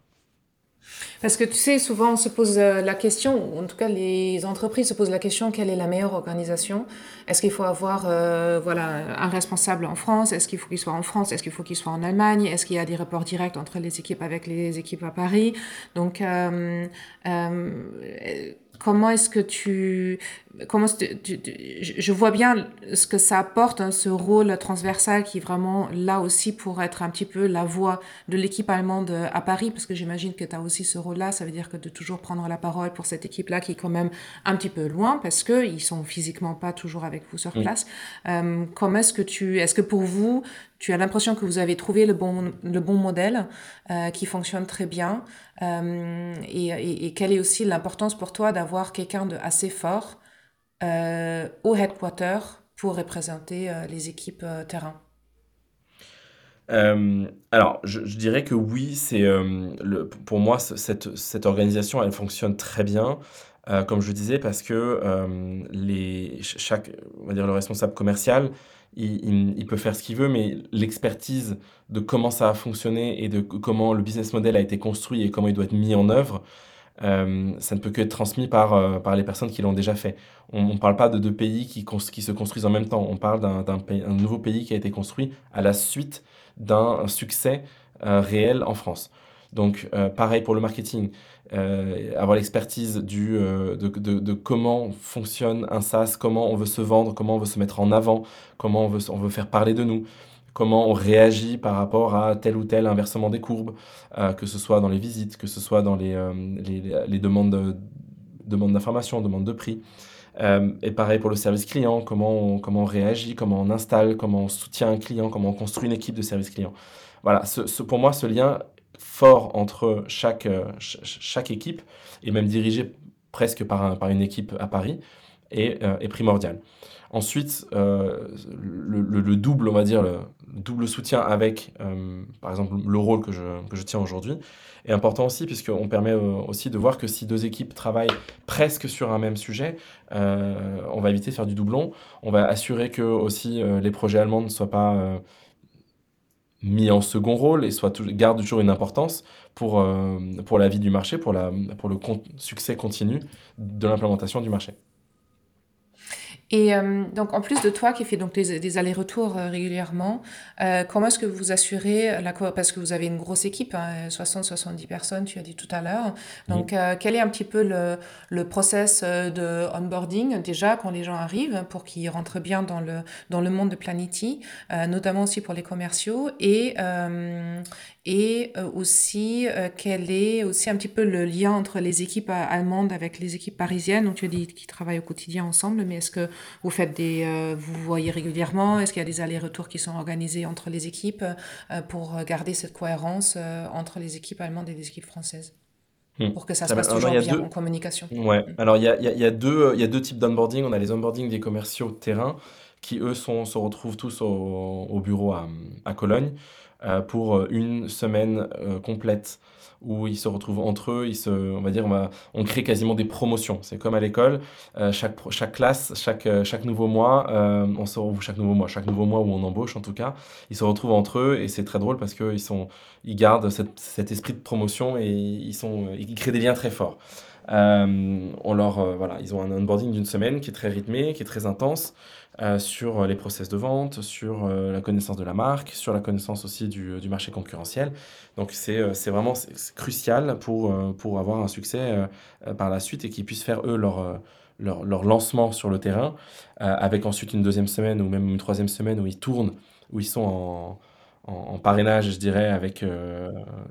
Parce que tu sais, souvent on se pose euh, la question, en tout cas les entreprises se posent la question quelle est la meilleure organisation? Est-ce qu'il faut avoir euh, voilà, un responsable en France? Est-ce qu'il faut qu'il soit en France? Est-ce qu'il faut qu'il soit en Allemagne? Est-ce qu'il y a des rapports directs entre les équipes avec les équipes à Paris? Donc, euh, comment est-ce que tu comment je vois bien ce que ça apporte hein, ce rôle transversal qui est vraiment là aussi pour être un petit peu la voix de l'équipe allemande à Paris parce que j'imagine que tu as aussi ce rôle là ça veut dire que de toujours prendre la parole pour cette équipe là qui est quand même un petit peu loin parce que ils sont physiquement pas toujours avec vous sur place euh, comment est-ce que tu est-ce que pour vous tu as l'impression que vous avez trouvé le bon, le bon modèle euh, qui fonctionne très bien. Euh, et, et, quelle est aussi l'importance pour toi d'avoir quelqu'un de assez fort euh, au headquarter pour représenter les équipes terrain alors, je, dirais que oui, c'est pour moi cette, organisation, elle fonctionne très bien. comme je disais, parce que chaque, on va dire le responsable commercial, il, peut faire ce qu'il veut, mais l'expertise de comment ça a fonctionné et de comment le business model a été construit et comment il doit être mis en œuvre, euh, ça ne peut que être transmis par, euh, par les personnes qui l'ont déjà fait. On ne parle pas de deux pays qui, qui se construisent en même temps, on parle d'un nouveau pays qui a été construit à la suite d'un succès euh, réel en France. Donc, pareil pour le marketing. Avoir l'expertise du, de, de, de, comment fonctionne un SaaS, comment on veut se vendre, comment on veut se mettre en avant, comment on veut, on veut faire parler de nous, comment on réagit par rapport à tel ou tel inversement des courbes, euh, que ce soit dans les visites, que ce soit dans les, les, les, demandes de, demandes d'information, demandes de prix. et pareil pour le service client, comment on, comment on réagit, comment on installe, comment on soutient un client, comment on construit une équipe de service client. Voilà, ce, pour moi, ce lien fort entre chaque, euh, chaque équipe, et même dirigé presque par, par une équipe à Paris, euh, est primordial. Ensuite, euh, le, le, double, on va dire, le double soutien avec, par exemple, le rôle que je, que je tiens aujourd'hui, est important aussi, puisqu'on permet aussi de voir que si deux équipes travaillent presque sur un même sujet, on va éviter de faire du doublon. On va assurer que aussi les projets allemands ne soient pas mis en second rôle et soit garde toujours une importance pour, euh, pour la vie du marché, pour, la, pour le succès continu de l'implémentation du marché. Et euh, donc, en plus de toi qui fais donc des, allers-retours euh, régulièrement, euh, comment est-ce que vous assurez la parce que vous avez une grosse équipe, 60-70 hein, personnes, tu as dit tout à l'heure. Donc, quel est un petit peu le, le process de onboarding déjà quand les gens arrivent pour qu'ils rentrent bien dans le dans le monde de Planity, notamment aussi pour les commerciaux et et aussi quel est aussi un petit peu le lien entre les équipes allemandes avec les équipes parisiennes? Donc, tu as dit qu'ils travaillent au quotidien ensemble, mais est-ce que vous faites des, euh, vous voyez régulièrement Est-ce qu'il y a des allers-retours qui sont organisés entre les équipes euh, pour garder cette cohérence euh, entre les équipes allemandes et les équipes françaises hmm. pour que ça se passe toujours bien en communication. Ouais. Hmm. Alors il y a, y, a, deux, y a deux types d'onboarding. On a les onboarding des commerciaux terrain qui eux sont, se retrouvent tous au, au bureau à, à Cologne pour une semaine complète où ils se retrouvent entre eux, ils se, on va dire, on, va, on crée quasiment des promotions. C'est comme à l'école, euh, chaque, chaque classe, chaque, euh, chaque nouveau mois, euh, on se chaque nouveau mois, chaque nouveau mois où on embauche en tout cas, ils se retrouvent entre eux et c'est très drôle parce qu'ils ils gardent cet esprit de promotion et ils sont, ils créent des liens très forts. On leur, voilà, ils ont un onboarding d'une semaine qui est très rythmé, qui est très intense. Euh, sur les process de vente, sur euh, la connaissance de la marque, sur la connaissance aussi du, du marché concurrentiel. Donc c'est euh, vraiment crucial pour, pour avoir un succès par la suite et qu'ils puissent faire eux leur, leur, leur, lancement sur le terrain, avec ensuite une deuxième semaine ou même une troisième semaine où ils tournent, où ils sont en, en, parrainage, je dirais, avec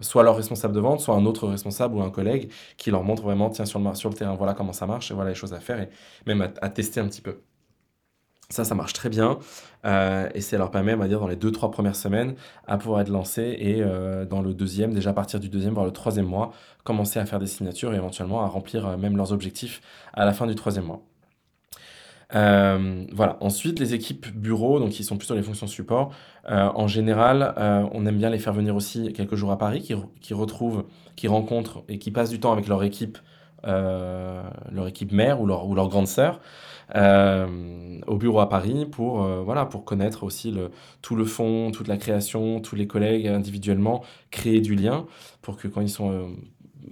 soit leur responsable de vente, soit un autre responsable ou un collègue qui leur montre vraiment, tiens, sur le, sur le terrain, voilà comment ça marche, et voilà les choses à faire, et même à tester un petit peu. Ça, ça marche très bien. Euh, et ça leur permet, on va dire, dans les deux, trois premières semaines, à pouvoir être lancés et euh, dans le deuxième, déjà à partir du deuxième, voire le troisième mois, commencer à faire des signatures et éventuellement à remplir euh, même leurs objectifs à la fin du troisième mois. Voilà. Ensuite, les équipes bureaux, donc qui sont plutôt les fonctions support, en général, on aime bien les faire venir aussi quelques jours à Paris, qui, retrouvent, qui rencontrent et qui passent du temps avec leur équipe, leur équipe mère ou leur, grande sœur. Euh, au bureau à Paris pour, euh, voilà, pour connaître aussi tout le fond, toute la création, tous les collègues individuellement, créer du lien pour que quand ils sont euh,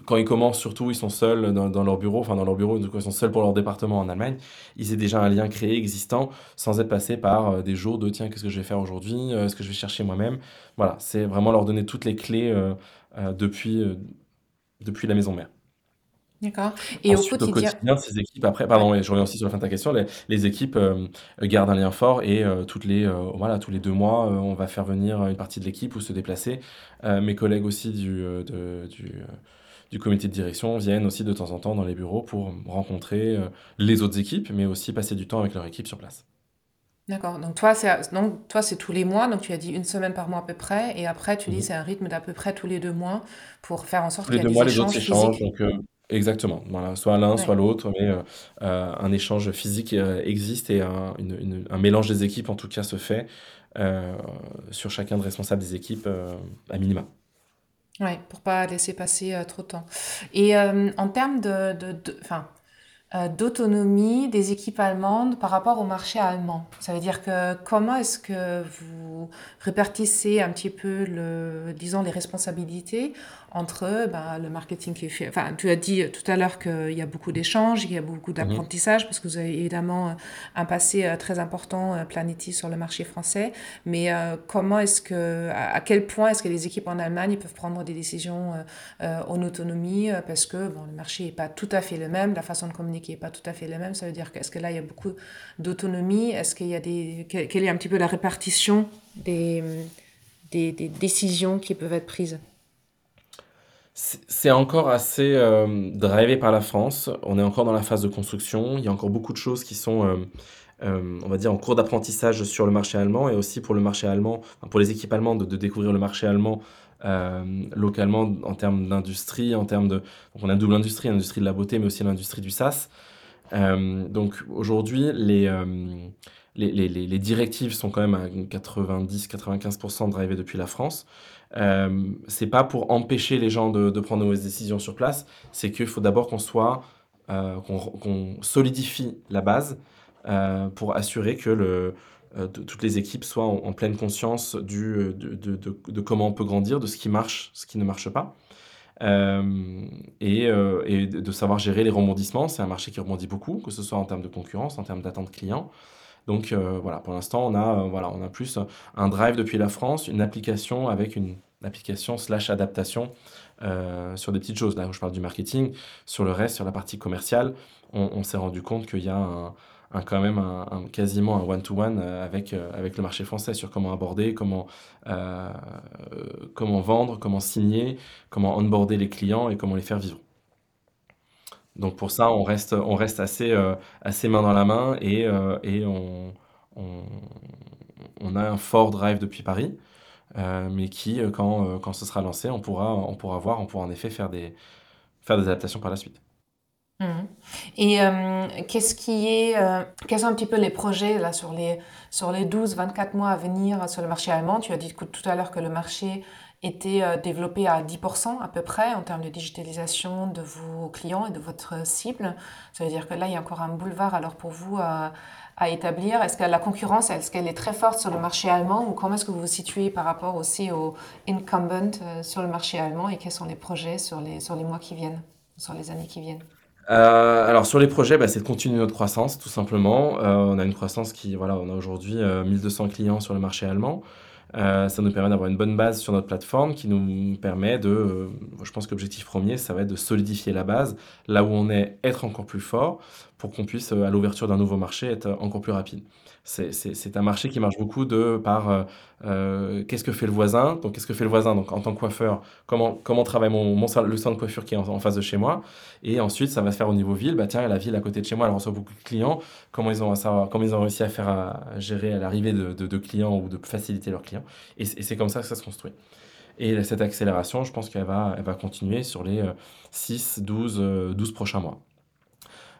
quand ils commencent surtout, ils sont seuls dans, leur bureau, enfin dans leur bureau, ils sont seuls pour leur département en Allemagne, ils aient déjà un lien créé, existant, sans être passés par des jours de tiens, qu'est-ce que je vais faire aujourd'hui, est-ce que je vais chercher moi-même? Voilà, c'est vraiment leur donner toutes les clés depuis, depuis la maison mère. D'accord. Et au quotidien, ces équipes, après, pardon, je reviens aussi sur la fin de ta question, les, équipes euh, gardent un lien fort et euh, toutes les, euh, voilà, tous les deux mois, on va faire venir une partie de l'équipe ou se déplacer. mes collègues aussi du, du, du comité de direction viennent aussi de temps en temps dans les bureaux pour rencontrer les autres équipes, mais aussi passer du temps avec leur équipe sur place. D'accord. Donc toi, c'est donc toi c'est tous les mois. Donc tu as dit une semaine par mois à peu près, et après tu dis c'est un rythme d'à peu près tous les deux mois pour faire en sorte qu'il y ait des mois, les autres échanges donc Exactement, voilà, soit l'un, soit l'autre, mais euh, euh, un échange physique euh, existe et un, un mélange des équipes en tout cas se fait sur chacun de responsables des équipes à minima. Oui, pour pas laisser passer trop de temps. Et en termes de, de, euh, d'autonomie des équipes allemandes par rapport au marché allemand. Ça veut dire que comment est-ce que vous répartissez un petit peu disons, les responsabilités entre ben, le marketing qui est fait. Enfin, tu as dit tout à l'heure qu'il y a beaucoup d'échanges, il y a beaucoup mhm. d'apprentissage, parce que vous avez évidemment un passé euh, très important, euh, Planety, sur le marché français. Mais comment est-ce que, à quel point est-ce que les équipes en Allemagne peuvent prendre des décisions en autonomie, parce que bon, le marché n'est pas tout à fait le même, la façon de communiquer n'est pas tout à fait la même. Ça veut dire qu'est-ce que là, il y a beaucoup d'autonomie? Est-ce qu'il y a des... Quelle est un petit peu la répartition des, des, décisions qui peuvent être prises? C'est encore assez euh, drivé par la France. On est encore dans la phase de construction. Il y a encore beaucoup de choses qui sont, euh, euh, on va dire, en cours d'apprentissage sur le marché allemand et aussi pour le marché allemand, pour les équipes allemandes de, découvrir le marché allemand localement en termes d'industrie, en termes de... Donc on a une double industrie, l'industrie de la beauté, mais aussi l'industrie du SaaS. Donc aujourd'hui, les, les, les, directives sont quand même à 90-95% drivées depuis la France. Euh, c'est pas pour empêcher les gens de, prendre de mauvaises décisions sur place, c'est qu'il faut d'abord qu'on soit, qu'on solidifie la base pour assurer que euh, toutes les équipes soient en, pleine conscience euh, de, comment on peut grandir, de ce qui marche, ce qui ne marche pas. Euh, et, et, de savoir gérer les rebondissements. C'est un marché qui rebondit beaucoup, que ce soit en termes de concurrence, en termes d'attente client. Donc voilà, pour l'instant, on a, voilà, on a plus un drive depuis la France, une application avec une application slash adaptation sur des petites choses. Là où je parle du marketing, sur le reste, sur la partie commerciale, on, s'est rendu compte qu'il y a un, quand même un, quasiment un one-to-one euh, avec, euh, avec le marché français sur comment aborder, comment, euh, comment vendre, comment signer, comment onboarder les clients et comment les faire vivre. Donc pour ça, on reste, on reste assez, assez main dans la main et, et on, on, a un fort drive depuis Paris, mais qui, quand, quand ce sera lancé, on pourra, on pourra voir, on pourra en effet faire des, faire des adaptations par la suite. Mhm. Et euh, qu'est-ce qui est, euh, quels sont un petit peu les projets là, sur les, sur les 12-24 mois à venir sur le marché allemand? Tu as dit tout à l'heure que le marché était euh, développé à 10% à peu près en termes de digitalisation de vos clients et de votre cible. Ça veut dire que là, il y a encore un boulevard alors pour vous à établir? Est-ce que la concurrence, est-ce qu'elle est très forte sur le marché allemand ou comment est-ce que vous vous situez par rapport aussi aux incumbents sur le marché allemand et quels sont les projets sur les, sur les mois qui viennent, sur les années qui viennent? Euh, alors sur les projets, bah, c'est de continuer notre croissance tout simplement. Euh, on a une croissance qui, voilà, on a aujourd'hui 1200 euh, clients sur le marché allemand. Ça nous permet d'avoir une bonne base sur notre plateforme qui nous permet de, je pense que l'objectif premier, ça va être de solidifier la base, là où on est, être encore plus fort pour qu'on puisse, à l'ouverture d'un nouveau marché, être encore plus rapide. C'est un marché qui marche beaucoup de par qu'est-ce que fait le voisin? Donc, qu'est-ce que fait le voisin? Donc, en tant que coiffeur, comment, comment travaille mon, mon le centre de coiffure qui est en, face de chez moi? Et ensuite, ça va se faire au niveau ville. Bah, tiens, la ville à côté de chez moi, elle reçoit beaucoup de clients. Comment ils ont, à comment ils ont réussi à faire à, gérer à l'arrivée de, de, clients ou de faciliter leurs clients? Et, c'est comme ça que ça se construit. Et cette accélération, je pense qu'elle va, elle va continuer sur les 6, 12, 12 prochains mois.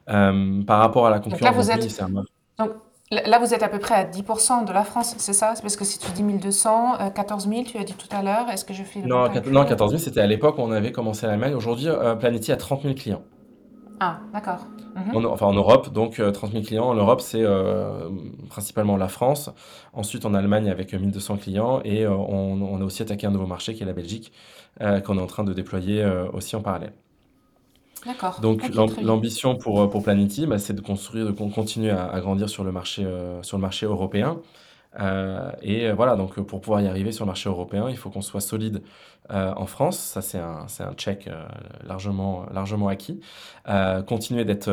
par rapport à la concurrence, Donc, Là, vous êtes à peu près à 10% de la France, c'est ça? Parce que si tu dis 1200, 14 000, tu as dit tout à l'heure. Est-ce que je fais le Non, 14 000, c'était à l'époque où on avait commencé l'Allemagne. Aujourd'hui, euh, Planety a 30 000 clients. Ah, d'accord. Mhm. enfin, en Europe, donc 30 euh, 000 clients. En Europe, c'est euh, principalement la France. Ensuite, en Allemagne, avec 1200 clients. Et on, on a aussi attaqué un nouveau marché qui est la Belgique, qu'on est en train de déployer aussi en parallèle. D'accord. Donc l'ambition pour, euh, pour Planety, bah, c'est de construire, de continuer à, grandir sur le marché, euh, sur le marché européen. Euh, et voilà, donc pour pouvoir y arriver sur le marché européen, il faut qu'on soit solide en France. Ça, c'est un, c'est un check largement, largement acquis. continuer d'être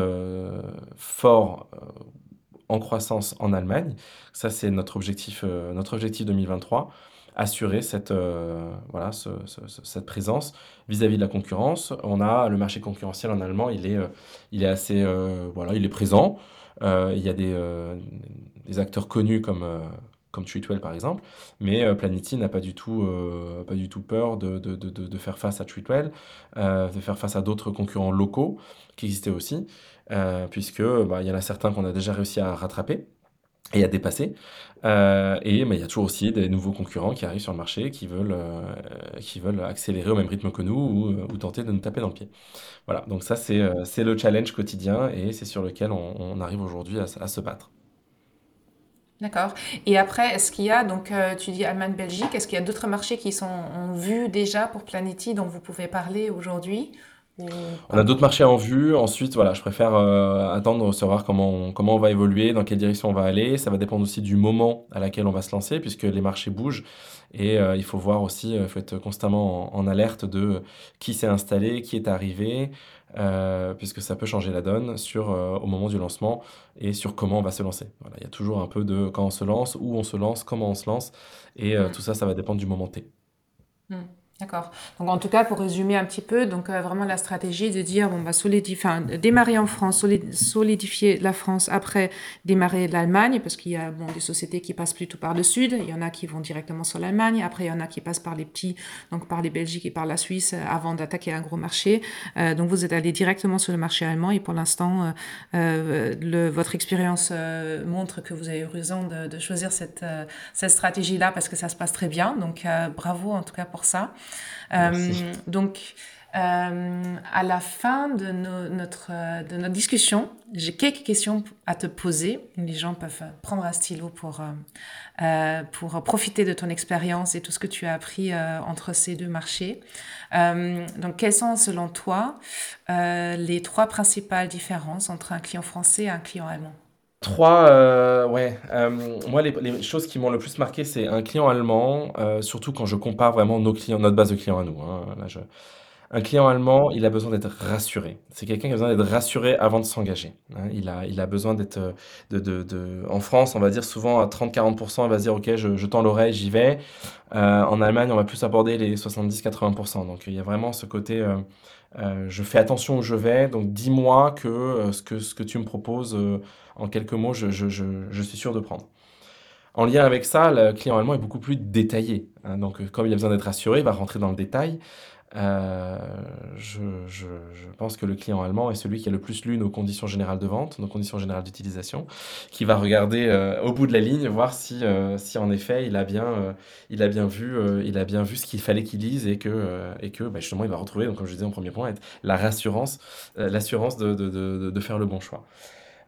fort en croissance en Allemagne. Ça, c'est notre objectif, notre objectif 2023 assurer cette, euh, voilà, cette présence vis-à-vis de la concurrence. On a le marché concurrentiel en allemand, il est, euh, il est assez, euh, voilà, il est présent. il y a des, des acteurs connus comme, comme Treatwell par exemple, mais Planety n'a pas du tout, pas du tout peur de, de, de, de faire face à Treatwell, de faire face à d'autres concurrents locaux qui existaient aussi, puisque bah, il y en a certains qu'on a déjà réussi à rattraper et à dépasser. Euh, et il y a toujours aussi des nouveaux concurrents qui arrivent sur le marché qui veulent, euh, qui veulent accélérer au même rythme que nous ou, euh, ou tenter de nous taper dans le pied. Voilà, donc ça c'est c'est le challenge quotidien et c'est sur lequel on, arrive aujourd'hui à, à, se battre. D'accord. Et après, est-ce qu'il y a, donc tu dis Allemagne, Belgique, est-ce qu'il y a d'autres marchés qui sont en vue déjà pour Planety dont vous pouvez parler aujourd'hui? On a d'autres marchés en vue. Ensuite, voilà, je préfère euh, attendre de savoir comment on, comment on va évoluer, dans quelle direction on va aller. Ça va dépendre aussi du moment à laquelle on va se lancer, puisque les marchés bougent. Et euh, il faut voir aussi, il faut être constamment en, alerte de qui s'est installé, qui est arrivé, euh, puisque ça peut changer la donne sur, au moment du lancement et sur comment on va se lancer. Voilà, il y a toujours un peu de quand on se lance, où on se lance, comment on se lance. Et tout ça, ça va dépendre du moment T. Mm. D'accord. Donc en tout cas, pour résumer un petit peu, donc euh, vraiment la stratégie de dire bon bah solidifier, enfin, démarrer en France, solidifier la France, après démarrer l'Allemagne, parce qu'il y a bon des sociétés qui passent plutôt par le sud, il y en a qui vont directement sur l'Allemagne, après il y en a qui passent par les petits, donc par les Belgiques et par la Suisse, euh, avant d'attaquer un gros marché. Euh, donc vous êtes allé directement sur le marché allemand et pour l'instant, votre expérience montre que vous avez eu raison de, choisir cette cette stratégie là parce que ça se passe très bien. Donc bravo en tout cas pour ça. Euh, donc, euh, à la fin de, notre, de notre discussion, j'ai quelques questions à te poser. Les gens peuvent prendre un stylo pour, euh, pour profiter de ton expérience et tout ce que tu as appris entre ces deux marchés. donc, quelles sont, selon toi, les trois principales différences entre un client français et un client allemand? Trois, euh, ouais. Euh, moi, les, choses qui m'ont le plus marqué, c'est un client allemand, euh, surtout quand je compare vraiment nos clients, notre base de clients à nous. hein. Un client allemand, il a besoin d'être rassuré. C'est quelqu'un qui a besoin d'être rassuré avant de s'engager. hein. Il a, il a besoin d'être, de- En France, on va dire souvent à 30-40%, il va se dire, OK, je, tends l'oreille, j'y vais. en Allemagne, on va plus aborder les 70-80%. Donc, il y a vraiment ce côté, euh, je fais attention où je vais, donc dis-moi que, euh, ce que ce que tu me proposes, euh, en quelques mots, je je je suis sûr de prendre. En lien avec ça, le client allemand est beaucoup plus détaillé, hein, donc comme il a besoin d'être assuré, il va rentrer dans le détail. Euh, je, pense que le client allemand est celui qui a le plus lu nos conditions générales de vente, nos conditions générales d'utilisation, qui va regarder euh, au bout de la ligne, voir si, euh, si en effet il a bien, il a bien vu, il a bien vu ce qu'il fallait qu'il lise et que, et que bah, justement il va retrouver, donc, comme je disais en premier point, la rassurance, l'assurance de, de, de, faire le bon choix.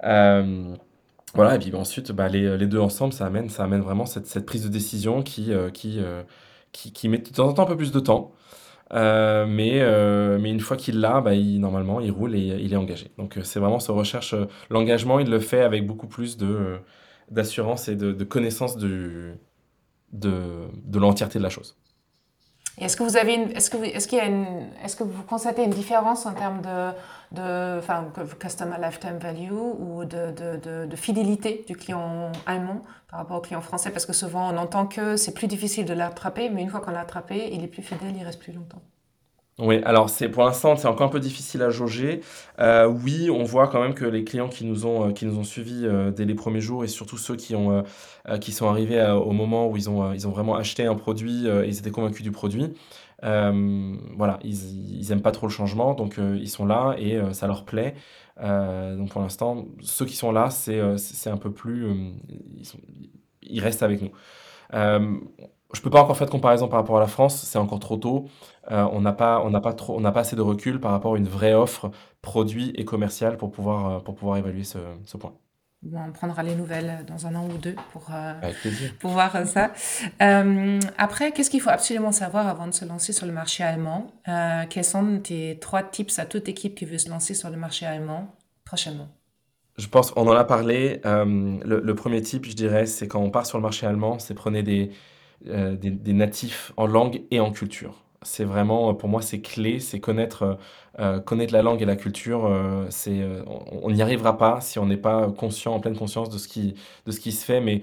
voilà, et puis bah, ensuite, bah, les, deux ensemble, ça amène, ça amène vraiment cette, prise de décision qui, qui, qui, met de temps en temps un peu plus de temps. Euh, mais, euh, mais une fois qu'il l'a, bah, il, normalement, il roule et il est engagé. Donc, euh, c'est vraiment ce recherche. L'engagement, il le fait avec beaucoup plus de, d'assurance et de, de connaissance du, de, de l'entièreté de la chose. Est-ce que vous avez est-ce que est-ce qu'il y a une, est-ce que vous constatez une différence en termes de, de, enfin, customer lifetime value ou de, de, de, fidélité du client allemand par rapport au client français? Parce que souvent on entend que c'est plus difficile de l'attraper, mais une fois qu'on l'a attrapé, il est plus fidèle, il reste plus longtemps. Oui, alors c'est pour l'instant c'est encore un peu difficile à jauger. Euh, oui, on voit quand même que les clients qui nous ont, euh, qui nous ont suivis euh, dès les premiers jours et surtout ceux qui, ont, qui sont arrivés au moment où ils ont, ils ont vraiment acheté un produit et ils étaient convaincus du produit, voilà, ils, ils aiment pas trop le changement, donc ils sont là et ça leur plaît. donc pour l'instant, ceux qui sont là, c'est un peu plus, ils restent avec nous. Je peux pas encore faire de comparaison par rapport à la France, c'est encore trop tôt. Euh, on n'a pas, on n'a pas trop, on n'a pas assez de recul par rapport à une vraie offre produit et commerciale pour pouvoir, euh, pour pouvoir évaluer ce, ce point. Bon, on prendra les nouvelles dans un an ou deux pour, euh, pour voir ça. après, qu'est-ce qu'il faut absolument savoir avant de se lancer sur le marché allemand? Quels sont tes trois tips à toute équipe qui veut se lancer sur le marché allemand prochainement? Je pense qu'on en a parlé. le, le premier tip, je dirais, c'est quand on part sur le marché allemand, c'est prenez des, euh, des, natifs en langue et en culture. C'est vraiment, pour moi, c'est clé, c'est connaître, euh, connaître la langue et la culture. Euh, on n'y arrivera pas si on n'est pas conscient, en pleine conscience de ce qui, de ce qui se fait. Mais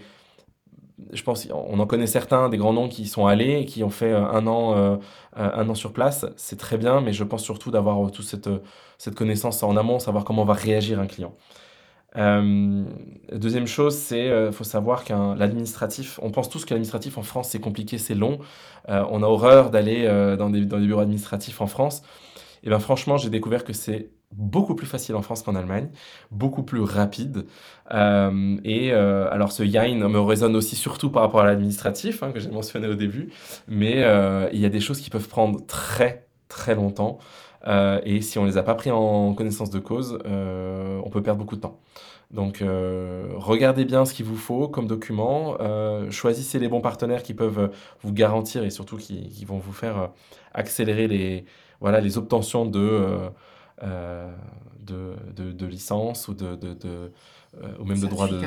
je pense, on en connaît certains, des grands noms qui sont allés et qui ont fait un an, un an sur place. C'est très bien, mais je pense surtout d'avoir toute cette, cette connaissance en amont, savoir comment va réagir un client. Euh, deuxième chose, c'est euh, faut savoir qu'un l'administratif, on pense tous que l'administratif en France c'est compliqué, c'est long. Euh, on a horreur d'aller euh, dans des, bureaux administratifs en France. Et bien franchement, j'ai découvert que c'est beaucoup plus facile en France qu'en Allemagne, beaucoup plus rapide. Et alors ce Yain me résonne aussi surtout par rapport à l'administratif hein, que j'ai mentionné au début, mais il y a des choses qui peuvent prendre très très longtemps. Euh, et si on les a pas pris en connaissance de cause, euh, on peut perdre beaucoup de temps. Donc, euh, regardez bien ce qu'il vous faut comme document, choisissez les bons partenaires qui peuvent vous garantir et surtout qui, vont vous faire accélérer les, voilà, les obtentions de, de, de, de licence ou, de, de, ou même de droit de.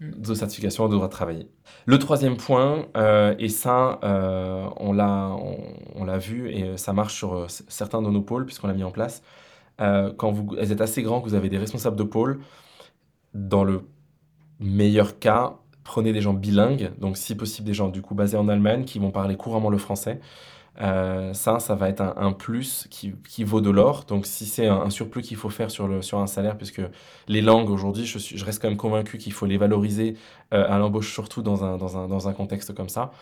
De certification, de droit de travailler. Le troisième point, euh, et ça, euh, on l'a on, vu et ça marche sur euh, certains de nos pôles puisqu'on l'a mis en place. quand vous êtes assez grand, que vous avez des responsables de pôle, dans le meilleur cas, prenez des gens bilingues, donc si possible des gens du coup basés en Allemagne qui vont parler couramment le français. Euh, ça, ça va être un, plus qui, vaut de l'or. Donc, si c'est un, surplus qu'il faut faire sur, sur un salaire, puisque les langues aujourd'hui, je, je reste quand même convaincu qu'il faut les valoriser euh, à l'embauche, surtout dans un, dans, un, dans un contexte comme ça,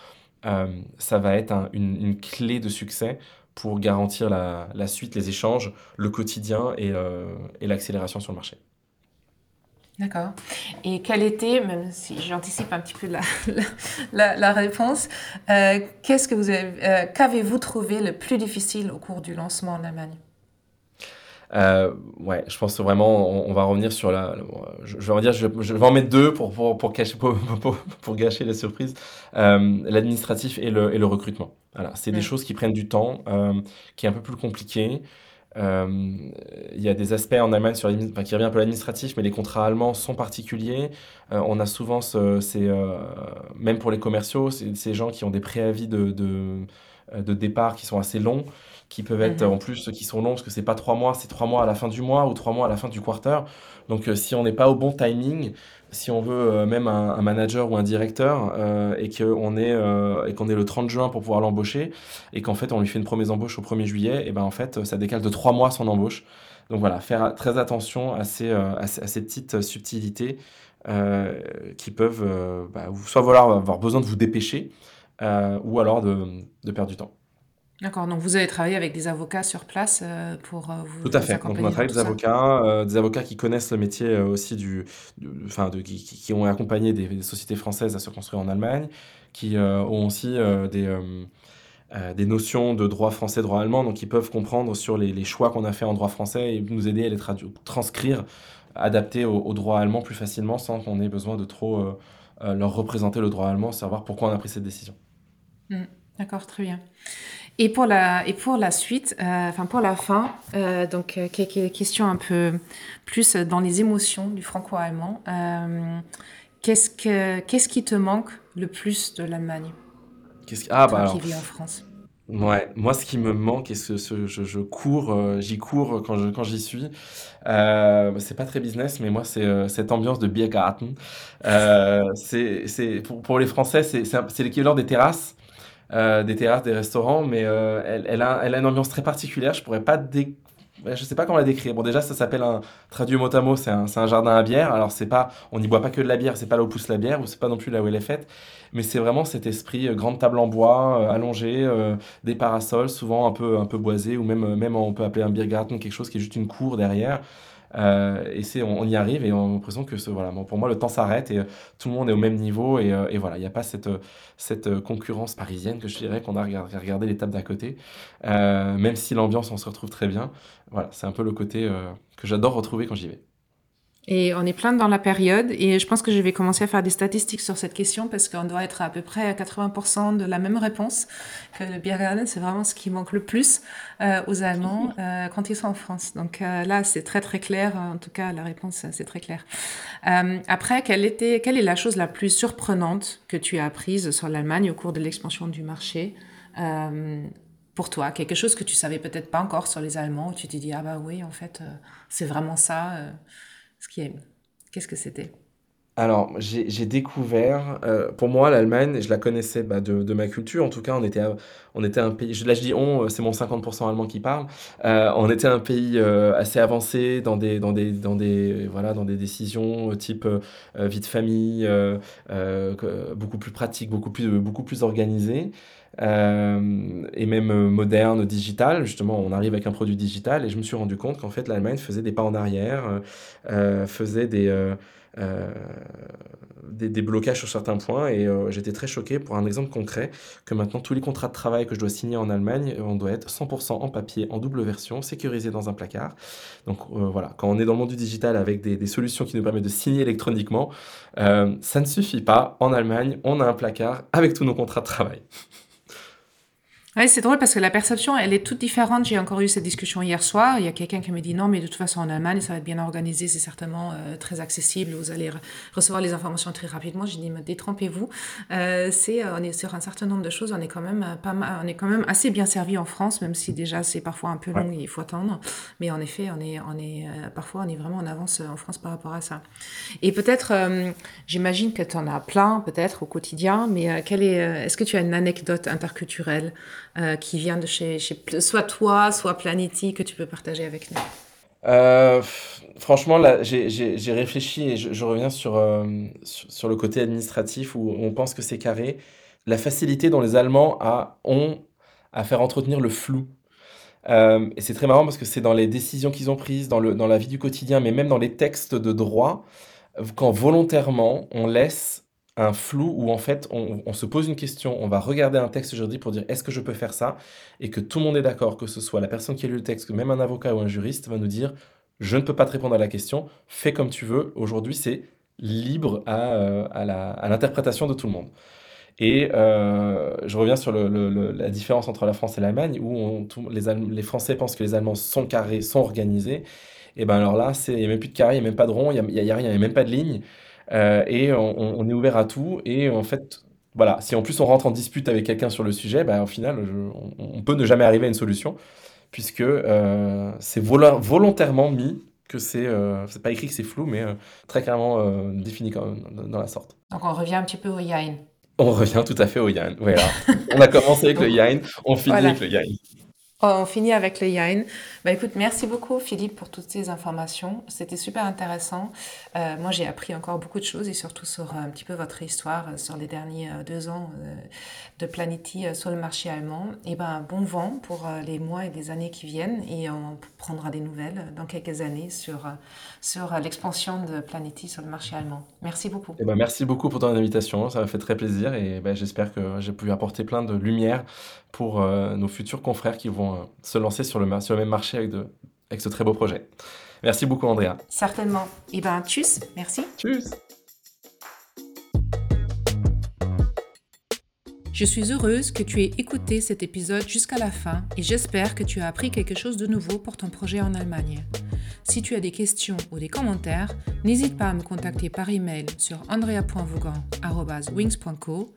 euh, ça va être une, une, clé de succès pour garantir la, la, suite, les échanges, le quotidien et, et l'accélération sur le marché. D'accord. Et quel était, même si j'anticipe un petit peu la, la, la réponse, euh, qu'est-ce que vous avez, euh, qu'avez-vous trouvé le plus difficile au cours du lancement en Allemagne? Euh, ouais, je pense vraiment, on, va revenir sur la. je, vais en dire, je, je, vais en mettre deux pour, pour, pour, cacher, pour, pour, gâcher la surprise. Euh, L'administratif et le, et le recrutement. Voilà, c'est des choses qui prennent du temps, qui est un peu plus compliqué. Euh, il y a des aspects en Allemagne sur enfin, qui revient un peu l'administratif, mais les contrats allemands sont particuliers. Euh, on a souvent, ce, euh, même pour les commerciaux, ces gens qui ont des préavis de, de, de, départ qui sont assez longs, qui peuvent être mhm. en plus qui sont longs parce que c'est pas trois mois, c'est trois mois à la fin du mois ou trois mois à la fin du quarter. Donc si on n'est pas au bon timing, si on veut euh, même un, manager ou un directeur euh, et qu'on est, euh, et qu'on est le 30 juin pour pouvoir l'embaucher et qu'en fait on lui fait une promesse d'embauche au 1er juillet, et ben en fait ça décale de 3 mois son embauche. Donc voilà, faire très attention à ces, à ces, petites subtilités qui peuvent bah, soit vouloir avoir besoin de vous dépêcher ou alors de, de perdre du temps. D'accord, donc vous avez travaillé avec des avocats sur place euh, pour euh, vous Tout à fait. Donc on a travaillé avec des avocats, euh, des avocats qui connaissent le métier aussi du, enfin qui, qui, ont accompagné des, sociétés françaises à se construire en Allemagne, qui ont aussi des des notions de droit français, droit allemand, donc ils peuvent comprendre sur les, les choix qu'on a fait en droit français et nous aider à les transcrire, adapter au, droit allemand plus facilement sans qu'on ait besoin de trop leur représenter le droit allemand, savoir pourquoi on a pris cette décision. Mmh. D'accord, très bien. Et pour la, et pour la suite, euh, enfin pour la fin, euh, donc euh, quelques questions un peu plus dans les émotions du franco-allemand. qu'est-ce, que, qu'est-ce qui te manque le plus de l'Allemagne? Qu'est-ce qui... Ah, bah qui vis en France Ouais, moi ce qui me manque et ce, ce- je, je cours, euh, j'y cours quand je, quand j'y suis. Euh, c'est pas très business, mais moi c'est euh, cette ambiance de Biergarten. C'est, c'est pour, pour les Français, c'est c'est un- c'est l'équivalent des terrasses, des terrasses, des restaurants, mais euh, elle, elle a, elle a une ambiance très particulière. Je pourrais pas dé- je sais pas comment la décrire. Bon, déjà ça s'appelle un traduit mot à mot, c'est un, un jardin à bière. Alors c'est pas, on n'y boit pas que de la bière, c'est pas là où pousse la bière, ou c'est pas non plus là où elle est faite. Mais c'est vraiment cet esprit, euh, grande table en bois, euh, allongée, euh, des parasols, souvent un peu, un peu boisés, ou même, euh, même on peut appeler un Biergarten quelque chose qui est juste une cour derrière. Euh, et c'est, on, y arrive et on a l'impression que voilà, pour moi le temps s'arrête et euh, tout le monde est au même niveau et, euh, voilà, il n'y a pas cette, cette concurrence parisienne que je dirais qu'on a regardé, regardé tables d'à côté. Même si l'ambiance on se retrouve très bien. Voilà, c'est un peu le côté que j'adore retrouver quand j'y vais. Et on est plein dans la période et je pense que je vais commencer à faire des statistiques sur cette question parce qu'on doit être à peu près à 80% de la même réponse que le Biergarten. C'est vraiment ce qui manque le plus euh, aux Allemands euh, quand ils sont en France. Donc euh, là, c'est très très clair. En tout cas, la réponse, c'est très clair. Après, quelle, était, quelle est la chose la plus surprenante que tu as apprise sur l'Allemagne au cours de l'expansion du marché pour toi, quelque chose que tu savais peut-être pas encore sur les Allemands, où tu t'es dit, ah bah oui, en fait, c'est vraiment ça. Qu'est-ce que c'était? Alors, j'ai découvert, euh, pour moi, l'Allemagne, je la connaissais bah, de, ma culture. En tout cas, on était, on était un pays, là je dis on, euh, c'est mon 50% allemand qui parle. Euh, on était un pays assez avancé dans des, dans des, dans des, voilà, dans des décisions type vie de famille, beaucoup plus pratique, beaucoup plus, beaucoup plus organisé. Euh, et même euh, moderne, digital. Justement, on arrive avec un produit digital et je me suis rendu compte qu'en fait, l'Allemagne faisait des pas en arrière, euh, faisait des, des, des blocages sur certains points et j'étais très choqué pour un exemple concret que maintenant tous les contrats de travail que je dois signer en Allemagne, on doit être 100% en papier, en double version, sécurisé dans un placard. Donc voilà, quand on est dans le monde du digital avec des, des solutions qui nous permettent de signer électroniquement, ça ne suffit pas. En Allemagne, on a un placard avec tous nos contrats de travail. Ouais, c'est drôle parce que la perception, elle est toute différente. J'ai encore eu cette discussion hier soir. Il y a quelqu'un qui me dit non, mais de toute façon, en Allemagne, ça va être bien organisé, c'est certainement euh, très accessible. Vous allez re- recevoir les informations très rapidement. J'ai dit, mais détrompez-vous. Euh, c'est, euh, on est sur un certain nombre de choses. On est quand même euh, pas mal, on est quand même assez bien servi en France, même si déjà c'est parfois un peu Ouais. long et il faut attendre. Mais en effet, on est, on est, euh, parfois, on est vraiment en avance euh, en France par rapport à ça. Et peut-être, j'imagine que tu en as plein, peut-être au quotidien, mais euh, quelle est, est-ce que tu as une anecdote interculturelle euh, qui vient de chez, chez soit toi, soit Planety, que tu peux partager avec nous? Euh, franchement, là, j'ai réfléchi et je, reviens sur, euh, sur, sur le côté administratif où on pense que c'est carré. La facilité dont les Allemands a- ont à faire entretenir le flou. Et c'est très marrant parce que c'est dans les décisions qu'ils ont prises, dans le, dans la vie du quotidien, mais même dans les textes de droit, quand volontairement on laisse un flou où en fait on, se pose une question, on va regarder un texte juridique pour dire est-ce que je peux faire ça, et que tout le monde est d'accord, que ce soit la personne qui a lu le texte, que même un avocat ou un juriste va nous dire je ne peux pas te répondre à la question, fais comme tu veux. Aujourd'hui, c'est libre à, euh, à l'interprétation de tout le monde. Et euh, je reviens sur le- la différence entre la France et l'Allemagne, où les, les Français pensent que les Allemands sont carrés, sont organisés. Et ben alors là, il n'y a même plus de carré, il n'y a même pas de rond, il n'y a, y a rien, il n'y a même pas de ligne. Euh, et on, on- on est ouvert à tout. Et en fait, voilà, si en plus on rentre en dispute avec quelqu'un sur le sujet, ben, au final, je- on, on peut ne jamais arriver à une solution, puisque euh, c'est volontairement mis que c'est euh, c'est pas écrit que c'est flou, mais très clairement défini comme- dans, dans la sorte. Donc on revient un petit peu au Yain. On revient tout à fait au Yain. Voilà. On a commencé avec le Donc Yain, on finit voilà. avec le Yain. Oh, On finit avec le Yain. Bah écoute, merci beaucoup Philippe pour toutes ces informations. C'était super intéressant. Euh, moi, j'ai appris encore beaucoup de choses et surtout sur euh, un petit peu votre histoire euh, sur les derniers deux ans de Planety euh, sur le marché allemand. Et ben bon vent pour les mois et les années qui viennent et on prendra des nouvelles dans quelques années sur, sur l'expansion de Planety sur le marché allemand. Merci beaucoup. Eh ben, merci beaucoup pour ton invitation, ça m'a fait très plaisir et ben, j'espère que j'ai pu apporter plein de lumière pour euh, nos futurs confrères qui vont euh, se lancer sur le, mar- sur le même marché avec, de, avec ce très beau projet. Merci beaucoup Andrea. Certainement. Et ben tchuss, merci. Tchuss Je suis heureuse que tu aies écouté cet épisode jusqu'à la fin et j'espère que tu as appris quelque chose de nouveau pour ton projet en Allemagne. Si tu as des questions ou des commentaires, n'hésite pas à me contacter par email sur andrea.vaugan@wings.co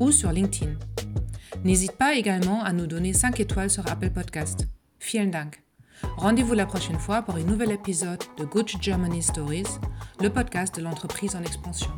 ou sur LinkedIn. N'hésite pas également à nous donner 5 étoiles sur Apple Podcast. Vielen Dank. Rendez-vous la prochaine fois pour un nouvel épisode de Good Germany Stories, le podcast de l'entreprise en expansion.